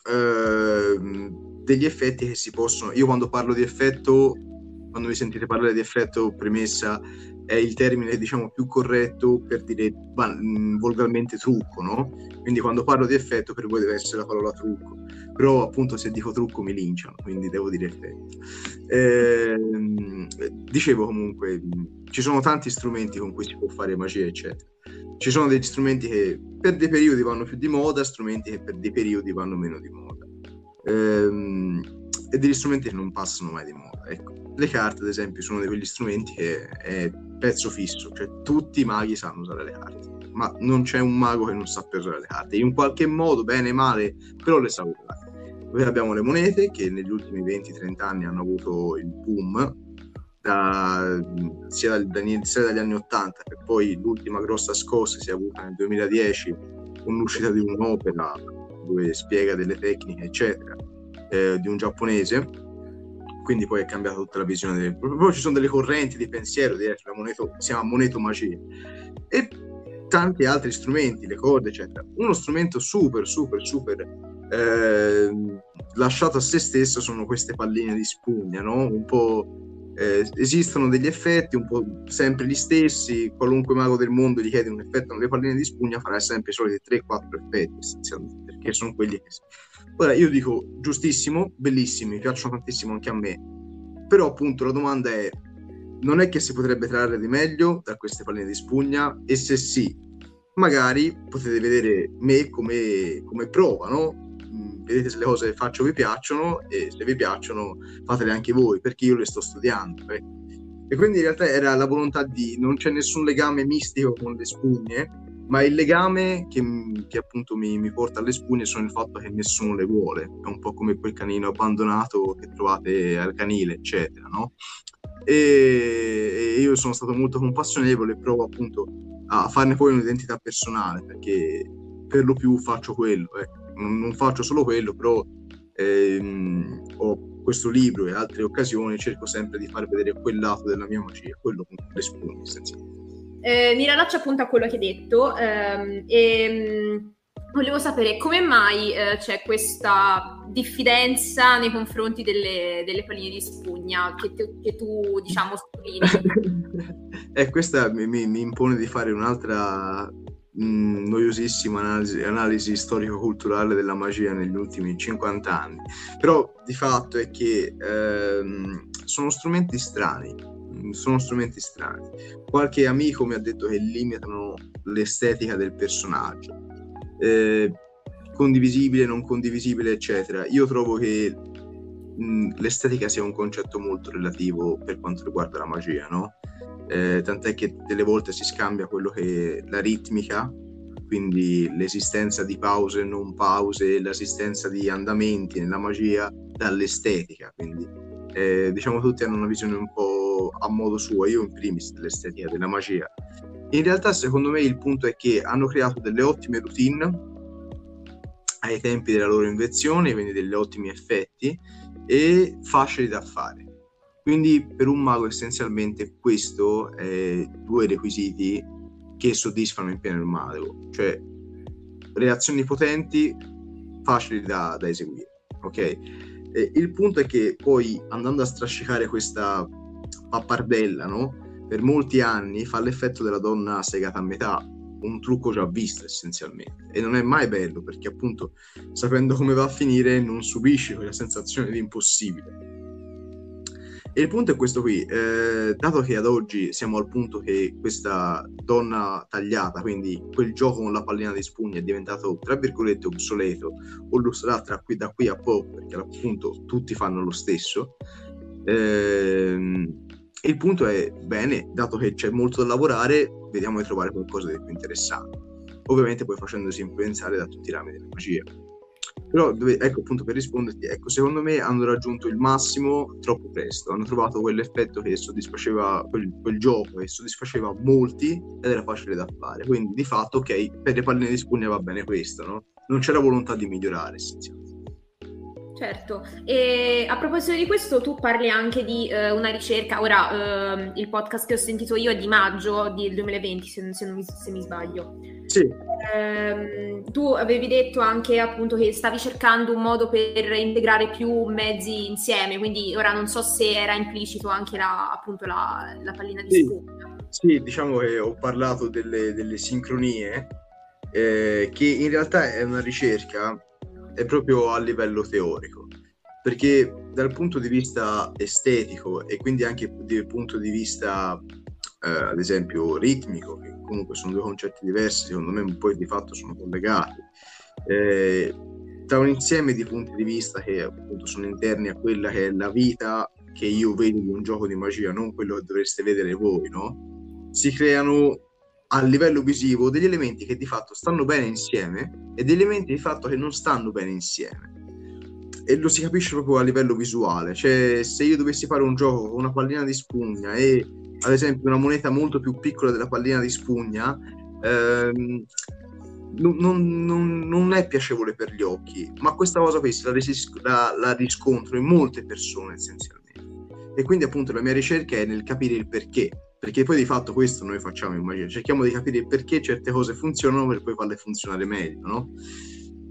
[SPEAKER 3] eh, degli effetti che si possono... Io quando parlo di effetto, quando mi sentite parlare di effetto, premessa è il termine diciamo più corretto per dire bah, volgarmente trucco, no? Quindi quando parlo di effetto per voi deve essere la parola trucco, però appunto se dico trucco mi linciano, quindi devo dire effetto. Eh, dicevo comunque, ci sono tanti strumenti con cui si può fare magia, eccetera. Ci sono degli strumenti che per dei periodi vanno più di moda, strumenti che per dei periodi vanno meno di moda. Eh, e degli strumenti che non passano mai di moda. Ecco, le carte, ad esempio, sono di quegli strumenti che è pezzo fisso, cioè tutti i maghi sanno usare le carte, ma non c'è un mago che non sappia usare le carte. In qualche modo, bene o male, però le sa usare. Poi abbiamo le monete che negli ultimi 20-30 anni hanno avuto il boom da, sia, dal, sia, dagli anni 80 che poi l'ultima grossa scossa si è avuta nel 2010 con l'uscita di un'opera dove spiega delle tecniche eccetera eh, di un giapponese, quindi poi è cambiata tutta la visione. Del... Poi ci sono delle correnti di pensiero, di, la moneta, si chiama moneto magia, e tanti altri strumenti, le corde, eccetera. Uno strumento super, super, super eh, lasciato a se stesso sono queste palline di spugna, no? Un po'. Eh, esistono degli effetti un po' sempre gli stessi, qualunque mago del mondo gli chiede un effetto nelle palline di spugna farà sempre i soliti 3-4 effetti essenzialmente, perché sono quelli che Ora io dico giustissimo, bellissimi, mi piacciono tantissimo anche a me, però appunto la domanda è non è che si potrebbe trarre di meglio da queste palline di spugna e se sì, magari potete vedere me come, come prova, no? Mm, vedete se le cose che faccio vi piacciono e se vi piacciono fatele anche voi perché io le sto studiando. Eh. E quindi in realtà era la volontà di non c'è nessun legame mistico con le spugne, ma il legame che, che appunto mi, mi, porta alle spugne sono il fatto che nessuno le vuole, è un po' come quel canino abbandonato che trovate al canile, eccetera, no? E, e io sono stato molto compassionevole e provo appunto a farne poi un'identità personale, perché per lo più faccio quello, eh. non, non, faccio solo quello, però ehm, ho questo libro e altre occasioni, cerco sempre di far vedere quel lato della mia magia, quello con le spugne essenzialmente
[SPEAKER 1] eh, mi rilaccio appunto a quello che hai detto ehm, e mm, volevo sapere come mai eh, c'è questa diffidenza nei confronti delle, delle palline di spugna che, te, che tu, diciamo,
[SPEAKER 3] sottolinei. eh, questa mi, mi, impone di fare un'altra mh, mm, noiosissima analisi, analisi storico-culturale della magia negli ultimi 50 anni. Però di fatto è che ehm, sono strumenti strani, sono strumenti strani. Qualche amico mi ha detto che limitano l'estetica del personaggio. Eh, condivisibile, non condivisibile, eccetera. Io trovo che mh, l'estetica sia un concetto molto relativo per quanto riguarda la magia, no? Eh, tant'è che delle volte si scambia quello che la ritmica, quindi l'esistenza di pause e non pause, l'esistenza di andamenti nella magia dall'estetica, quindi eh, diciamo tutti hanno una visione un po' a modo suo, io in primis dell'estetica, della magia. In realtà secondo me il punto è che hanno creato delle ottime routine ai tempi della loro invenzione, quindi degli ottimi effetti e facili da fare. Quindi per un mago essenzialmente questo è due requisiti che soddisfano in pieno il mago, cioè reazioni potenti, facili da, da eseguire. Ok? E il punto è che poi andando a strascicare questa pappardella, no? Per molti anni fa l'effetto della donna segata a metà, un trucco già visto essenzialmente. E non è mai bello perché appunto sapendo come va a finire non subisci quella sensazione di impossibile. E il punto è questo qui, eh, dato che ad oggi siamo al punto che questa donna tagliata, quindi quel gioco con la pallina di spugna è diventato, tra virgolette, obsoleto, o lo sarà tra qui, da qui a poco, perché appunto tutti fanno lo stesso, ehm, il punto è, bene, dato che c'è molto da lavorare, vediamo di trovare qualcosa di più interessante. Ovviamente poi facendosi influenzare da tutti i rami della magia. Però, dove, ecco appunto per risponderti, ecco, secondo me hanno raggiunto il massimo troppo presto, hanno trovato quell'effetto che soddisfaceva quel, quel gioco, che soddisfaceva molti ed era facile da fare. Quindi di fatto, ok, per le palline di spugna va bene questo, no? Non c'è la volontà di migliorare essenzialmente.
[SPEAKER 1] Certo, e a proposito di questo tu parli anche di eh, una ricerca, ora eh, il podcast che ho sentito io è di maggio del 2020 se, se, mi, se mi, sbaglio.
[SPEAKER 3] Sì.
[SPEAKER 1] Eh, tu avevi detto anche appunto che stavi cercando un modo per integrare più mezzi insieme, quindi ora non so se era implicito anche la, appunto la, la pallina di sì. spugna.
[SPEAKER 3] Sì, diciamo che ho parlato delle, delle sincronie, eh, che in realtà è una ricerca è proprio a livello teorico, perché dal punto di vista estetico e quindi anche dal punto di vista, eh, ad esempio, ritmico, che comunque sono due concetti diversi, secondo me poi di fatto sono collegati, eh, da un insieme di punti di vista che appunto sono interni a quella che è la vita che io vedo di un gioco di magia, non quello che dovreste vedere voi, no? Si creano a livello visivo degli elementi che di fatto stanno bene insieme e degli elementi di fatto che non stanno bene insieme. E lo si capisce proprio a livello visuale, cioè se io dovessi fare un gioco con una pallina di spugna e ad esempio una moneta molto più piccola della pallina di spugna, ehm, non, non, non, è piacevole per gli occhi, ma questa cosa qui la, resist- la, la riscontro in molte persone essenzialmente. E quindi appunto la mia ricerca è nel capire il perché perché poi di fatto questo noi facciamo in magia, cerchiamo di capire perché certe cose funzionano per poi farle funzionare meglio, no?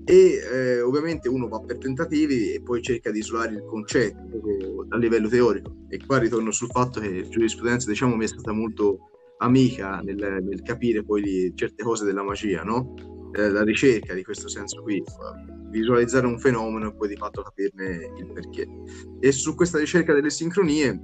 [SPEAKER 3] E eh, ovviamente uno va per tentativi e poi cerca di isolare il concetto a livello teorico. E qua ritorno sul fatto che giurisprudenza, diciamo, mi è stata molto amica nel, nel capire poi certe cose della magia, no? Eh, la ricerca di questo senso qui, visualizzare un fenomeno e poi di fatto capirne il perché. E su questa ricerca delle sincronie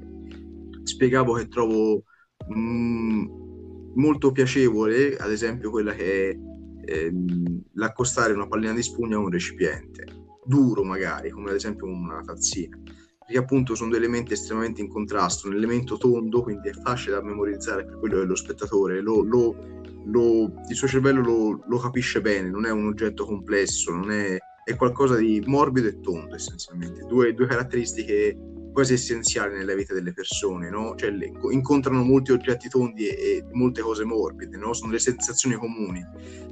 [SPEAKER 3] spiegavo che trovo mh, molto piacevole, ad esempio quella che è ehm, l'accostare una pallina di spugna a un recipiente, duro magari, come ad esempio una tazzina, perché appunto sono due elementi estremamente in contrasto, un elemento tondo, quindi è facile da memorizzare per quello dello spettatore, lo, lo, lo, il suo cervello lo, capisce bene, non è un oggetto complesso, non è, è qualcosa di morbido e tondo essenzialmente, due, due caratteristiche quasi essenziale nella vita delle persone, no? Cioè, le, incontrano molti oggetti tondi e, e molte cose morbide, no? Sono le sensazioni comuni.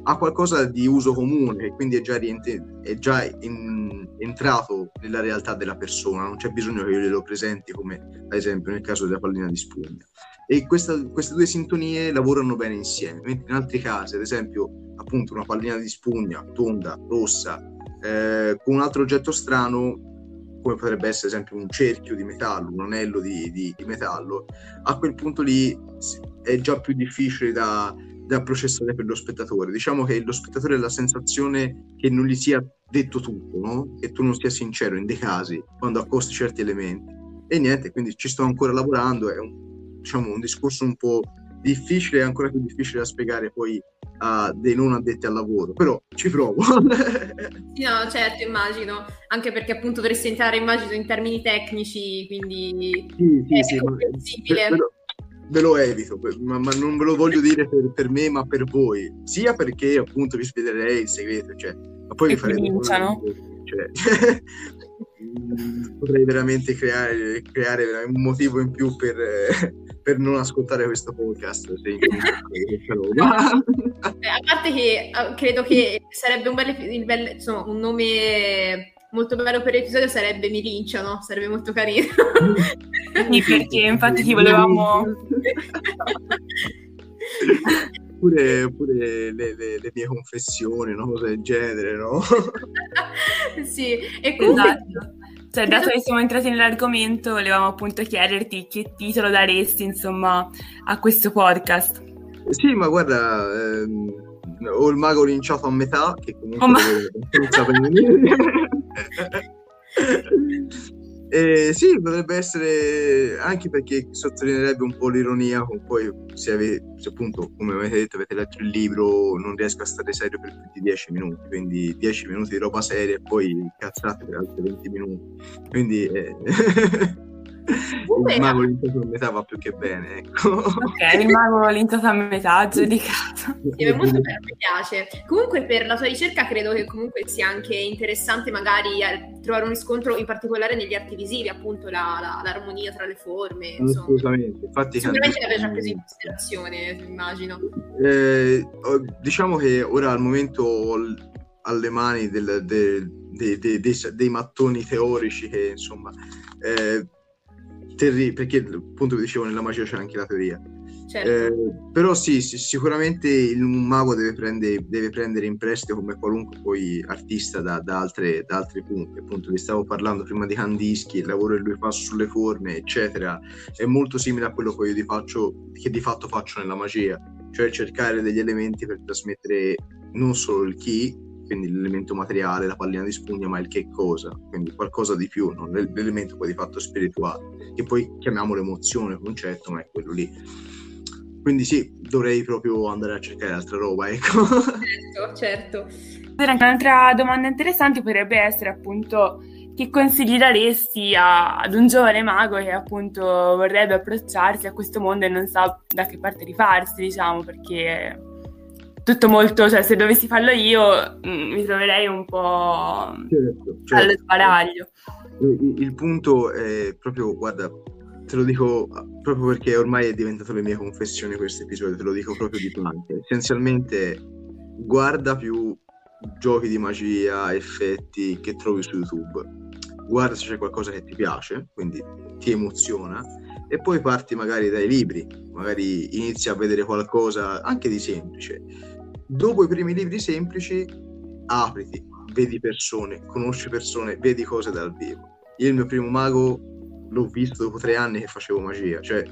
[SPEAKER 3] Ha qualcosa di uso comune e quindi è già, riente, è già in, entrato nella realtà della persona, non c'è bisogno che io glielo presenti come ad esempio nel caso della pallina di spugna. E questa, queste due sintonie lavorano bene insieme, mentre in altri casi, ad esempio appunto una pallina di spugna tonda, rossa, eh, con un altro oggetto strano come potrebbe essere ad esempio un cerchio di metallo, un anello di, di, di metallo, a quel punto lì è già più difficile da, da, processare per lo spettatore. Diciamo che lo spettatore ha la sensazione che non gli sia detto tutto, no? che tu non sia sincero in dei casi quando accosti certi elementi. E niente, quindi ci sto ancora lavorando, è un, diciamo, un discorso un po' difficile, ancora più difficile da spiegare poi a dei non addetti al lavoro, però ci provo.
[SPEAKER 1] sì, no, certo, immagino, anche perché appunto dovresti entrare, immagino, in termini tecnici, quindi sì, sì, è sì, comprensibile.
[SPEAKER 3] Ve lo, ve lo evito, ma, ma, non ve lo voglio dire per, per, me, ma per voi, sia perché appunto vi spiederei il segreto, cioè, ma poi vi farete... Cioè, potrei veramente creare, creare, un motivo in più per, per non ascoltare questo podcast. Se
[SPEAKER 1] eh, a parte che credo che sarebbe un, bel, bel, insomma, un nome molto bello per l'episodio sarebbe Mi linciano, sarebbe molto carino.
[SPEAKER 2] sì, perché infatti ti volevamo...
[SPEAKER 3] Pure, pure le, le, le, mie confessioni, una cosa del genere, no?
[SPEAKER 1] sì, e comunque...
[SPEAKER 2] Esatto. Cioè, dato che siamo entrati nell'argomento, volevamo appunto chiederti che titolo daresti, insomma, a questo podcast.
[SPEAKER 3] Sì, ma guarda, ehm, ho il mago linciato a metà, che comunque... Oh, ma... Eh, sì, potrebbe essere anche perché sottolineerebbe un po' l'ironia con cui se, avete, se appunto, come avete detto, avete letto il libro, non riesco a stare serio per più di 10 minuti, quindi 10 minuti di roba seria e poi cazzate per altri 20 minuti. Quindi eh... il mago lintato a metà va più che bene, ecco.
[SPEAKER 2] Ok, il mago lintato a metà, giudicato.
[SPEAKER 1] Sì, molto bello, mi piace. Comunque per la tua ricerca credo che comunque sia anche interessante magari eh, trovare un riscontro in particolare negli arti visivi, appunto la, la, l'armonia tra le forme. Insomma.
[SPEAKER 3] Assolutamente, infatti...
[SPEAKER 1] Sicuramente l'avete già preso in considerazione, immagino.
[SPEAKER 3] Eh, diciamo che ora al momento ho alle mani del, del, dei, dei, dei, dei, mattoni teorici che insomma eh, terri- perché appunto vi dicevo nella magia c'è anche la teoria. Certo. Eh, però sì, sì, sicuramente il, un mago deve prendere, deve prendere, in prestito come qualunque poi artista da, da, altre, da altri punti. Appunto, vi stavo parlando prima di Kandinsky, il lavoro che lui fa sulle forme, eccetera, è molto simile a quello che io di, faccio, che di fatto faccio nella magia, cioè cercare degli elementi per trasmettere non solo il chi, quindi l'elemento materiale, la pallina di spugna, ma il che cosa, quindi qualcosa di più, non l'elemento poi di fatto spirituale, che poi chiamiamo l'emozione, concetto, ma è quello lì. Quindi sì, dovrei proprio andare a cercare altra roba, ecco.
[SPEAKER 1] Certo, certo.
[SPEAKER 2] Un'altra domanda interessante potrebbe essere appunto che consigli daresti a, ad un giovane mago che appunto vorrebbe approcciarsi a questo mondo e non sa da che parte rifarsi, diciamo, perché tutto molto, cioè se dovessi farlo io mh, mm, mi troverei un po' certo, certo. allo sbaraglio.
[SPEAKER 3] Il, il, punto è proprio, guarda, te lo dico proprio perché ormai è diventato le mie confessioni questo episodio, te lo dico proprio di plante. Essenzialmente guarda più giochi di magia, effetti che trovi su YouTube. Guarda se c'è qualcosa che ti piace, quindi ti emoziona, e poi parti magari dai libri, magari inizi a vedere qualcosa anche di semplice dopo i primi libri semplici, apriti, vedi persone, conosci persone, vedi cose dal vivo. Io il mio primo mago l'ho visto dopo tre anni che facevo magia, cioè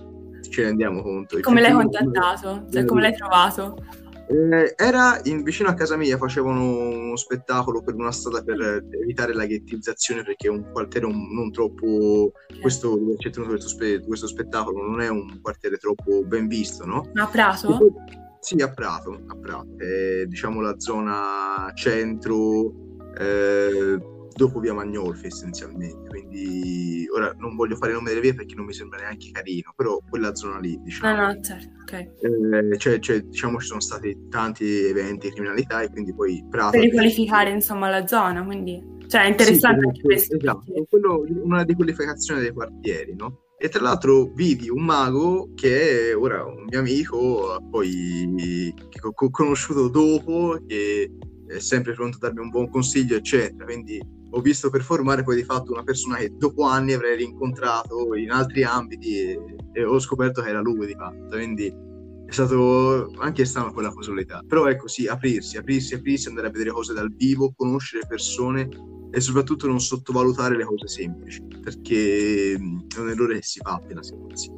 [SPEAKER 3] ci rendiamo conto.
[SPEAKER 2] Come l'hai contattato? Cioè, come l'hai trovato?
[SPEAKER 3] Eh, era in, vicino a casa mia, facevano uno spettacolo per una strada per evitare la ghettizzazione perché è un quartiere non troppo. Questo, questo, spe, questo, spettacolo non è un quartiere troppo ben visto, no?
[SPEAKER 2] Ma Prato?
[SPEAKER 3] Sì, a Prato, a Prato. È, diciamo la zona centro, eh, dopo via Magnolfi essenzialmente. Quindi ora non voglio fare il nome delle vie perché non mi sembra neanche carino, però quella zona lì, diciamo.
[SPEAKER 2] No, no, certo, ok.
[SPEAKER 3] Eh, cioè, cioè, diciamo ci sono stati tanti eventi di criminalità e quindi poi Prato...
[SPEAKER 2] Per riqualificare insomma la zona, quindi... Cioè è interessante sì, anche questo.
[SPEAKER 3] Esatto, quello, una dequalificazione dei quartieri, no? E tra l'altro vidi un mago che è ora un mio amico, poi che ho conosciuto dopo, che è sempre pronto a darmi un buon consiglio, eccetera. Quindi ho visto performare poi di fatto una persona che dopo anni avrei rincontrato in altri ambiti e, e ho scoperto che era lui di fatto. Quindi è stato anche strano quella casualità. Però ecco, sì, aprirsi, aprirsi, aprirsi, andare a vedere cose dal vivo, conoscere persone e soprattutto non sottovalutare le cose semplici, perché mm, è un errore che si fa appena si inizia.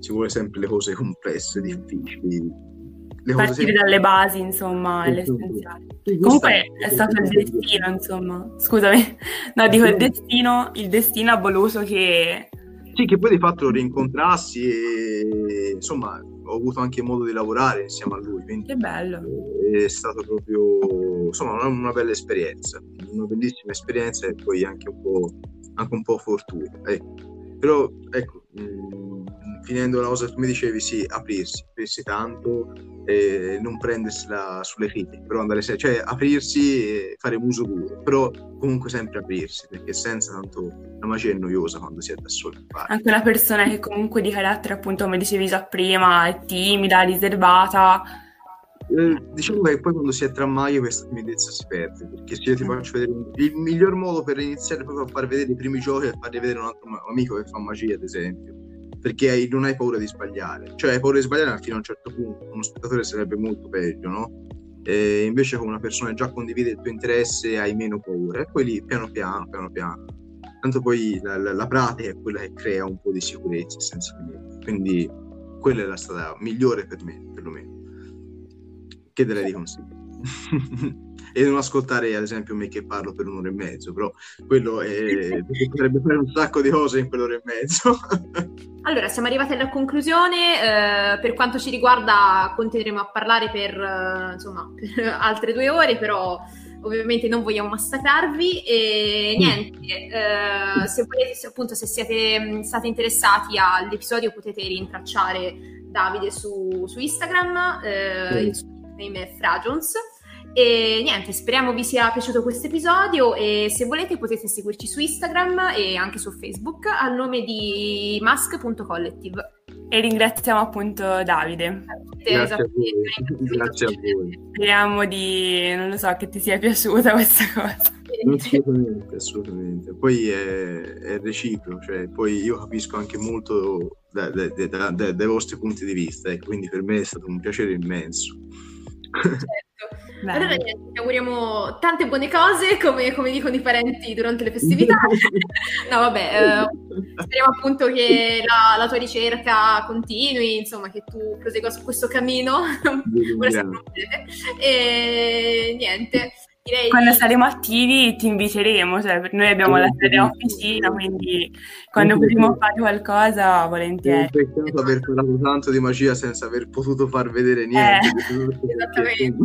[SPEAKER 3] Si vuole sempre le cose complesse, difficili.
[SPEAKER 2] Le Partire semplici. dalle basi, insomma, è l'essenziale. Comunque è stato il destino, insomma. Scusami. No, dico il destino, il destino ha voluto che...
[SPEAKER 3] Sì, che poi di fatto lo rincontrassi e insomma ho avuto anche modo di lavorare insieme a lui.
[SPEAKER 2] Che bello!
[SPEAKER 3] È stato proprio insomma, una, bella esperienza, una bellissima esperienza e poi anche un po', anche un po fortuna. Ecco. Però ecco, mh, mm, finendo la cosa che mi dicevi, sì, aprirsi, aprirsi tanto e non prendersela sulle critiche, però andare se- cioè aprirsi e fare muso duro, però comunque sempre aprirsi, perché senza tanto la magia è noiosa quando si è da soli.
[SPEAKER 2] Anche una persona che comunque di carattere, appunto, come dicevi già prima, è timida, riservata,
[SPEAKER 3] eh, diciamo che poi quando si è tra maglie questa timidezza si perde perché se io ti faccio vedere il miglior modo per iniziare è proprio a far vedere i primi giochi e fargli vedere un altro amico che fa magia ad esempio perché hai, non hai paura di sbagliare. Cioè hai paura di sbagliare fino a un certo punto uno spettatore sarebbe molto peggio no? E invece con una persona che già condivide il tuo interesse hai meno paura. E poi lì piano piano piano piano. Tanto poi la, la, la pratica è quella che crea un po' di sicurezza essenzialmente. Quindi quella è la strada migliore per me perlomeno. Chiederei di consigli. e non ascoltare ad esempio me che parlo per un'ora e mezzo, però quello è... potrebbe fare un sacco di cose in quell'ora e mezzo.
[SPEAKER 1] allora, siamo arrivati alla conclusione, eh, per quanto ci riguarda continueremo a parlare per, eh, insomma, per altre due ore, però ovviamente non vogliamo massacrarvi e niente, eh, se volete, se, appunto se siete mm, stati interessati all'episodio potete rintracciare Davide su, su Instagram, eh, il name è Fragions. E niente, speriamo vi sia piaciuto questo episodio e se volete potete seguirci su Instagram e anche su Facebook al nome di mask.collective.
[SPEAKER 2] E ringraziamo appunto Davide.
[SPEAKER 3] Grazie a voi. Grazie a voi.
[SPEAKER 2] Speriamo di, non lo so, che ti sia piaciuta questa cosa.
[SPEAKER 3] Assolutamente, assolutamente. Poi è, è reciproco, cioè poi io capisco anche molto da, da, da, dai vostri punti di vista, ecco, quindi per me è stato un piacere immenso.
[SPEAKER 1] Certo. Allora niente, ti auguriamo tante buone cose, come, come, dicono i parenti durante le festività. no, vabbè, eh, speriamo appunto che la, la, tua ricerca continui, insomma, che tu prosegua su questo cammino. e niente.
[SPEAKER 2] Direi... Quando saremo attivi ti inviteremo, cioè, noi abbiamo la sede officina, quindi quando potremo fare qualcosa, volentieri. È
[SPEAKER 3] peccato aver parlato tanto di magia senza aver potuto far vedere niente.
[SPEAKER 1] Eh, esattamente.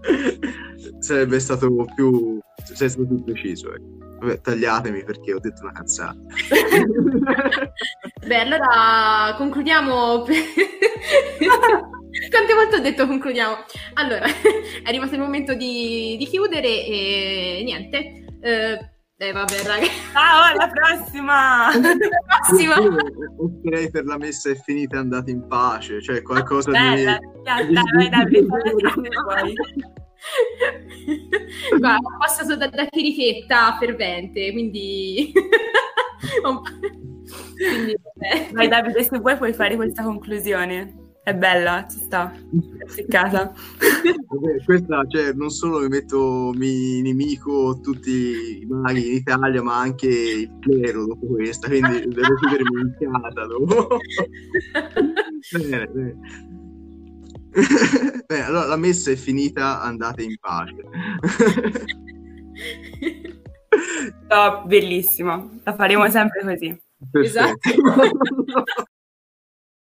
[SPEAKER 3] Sarebbe stato più, sei stato più preciso. Eh. Vabbè, tagliatemi perché ho detto una cazzata.
[SPEAKER 1] Beh, allora concludiamo. Quante volte ho detto concludiamo? Allora, è arrivato il momento di, di chiudere e niente. Eh, eh vabbè, raga.
[SPEAKER 2] Ciao, alla prossima!
[SPEAKER 1] alla prossima!
[SPEAKER 3] Opterei per la messa è finita, andate in pace, cioè qualcosa
[SPEAKER 2] Bella,
[SPEAKER 3] di...
[SPEAKER 2] Dai, dai, dai, dai,
[SPEAKER 1] Guarda, ho passato da, da cherichetta fervente, quindi...
[SPEAKER 2] quindi Vai Davide, se vuoi puoi fare questa conclusione. È bella, ci sta, seccata.
[SPEAKER 3] Questa, cioè, non solo mi metto mi nemico tutti i maghi in Italia, ma anche il clero dopo questa, quindi devo chiudermi in casa dopo. bene, bene. bene, allora la messa è finita, andate in pace.
[SPEAKER 2] no, bellissimo, la faremo sempre così.
[SPEAKER 1] Perfetto. Esatto.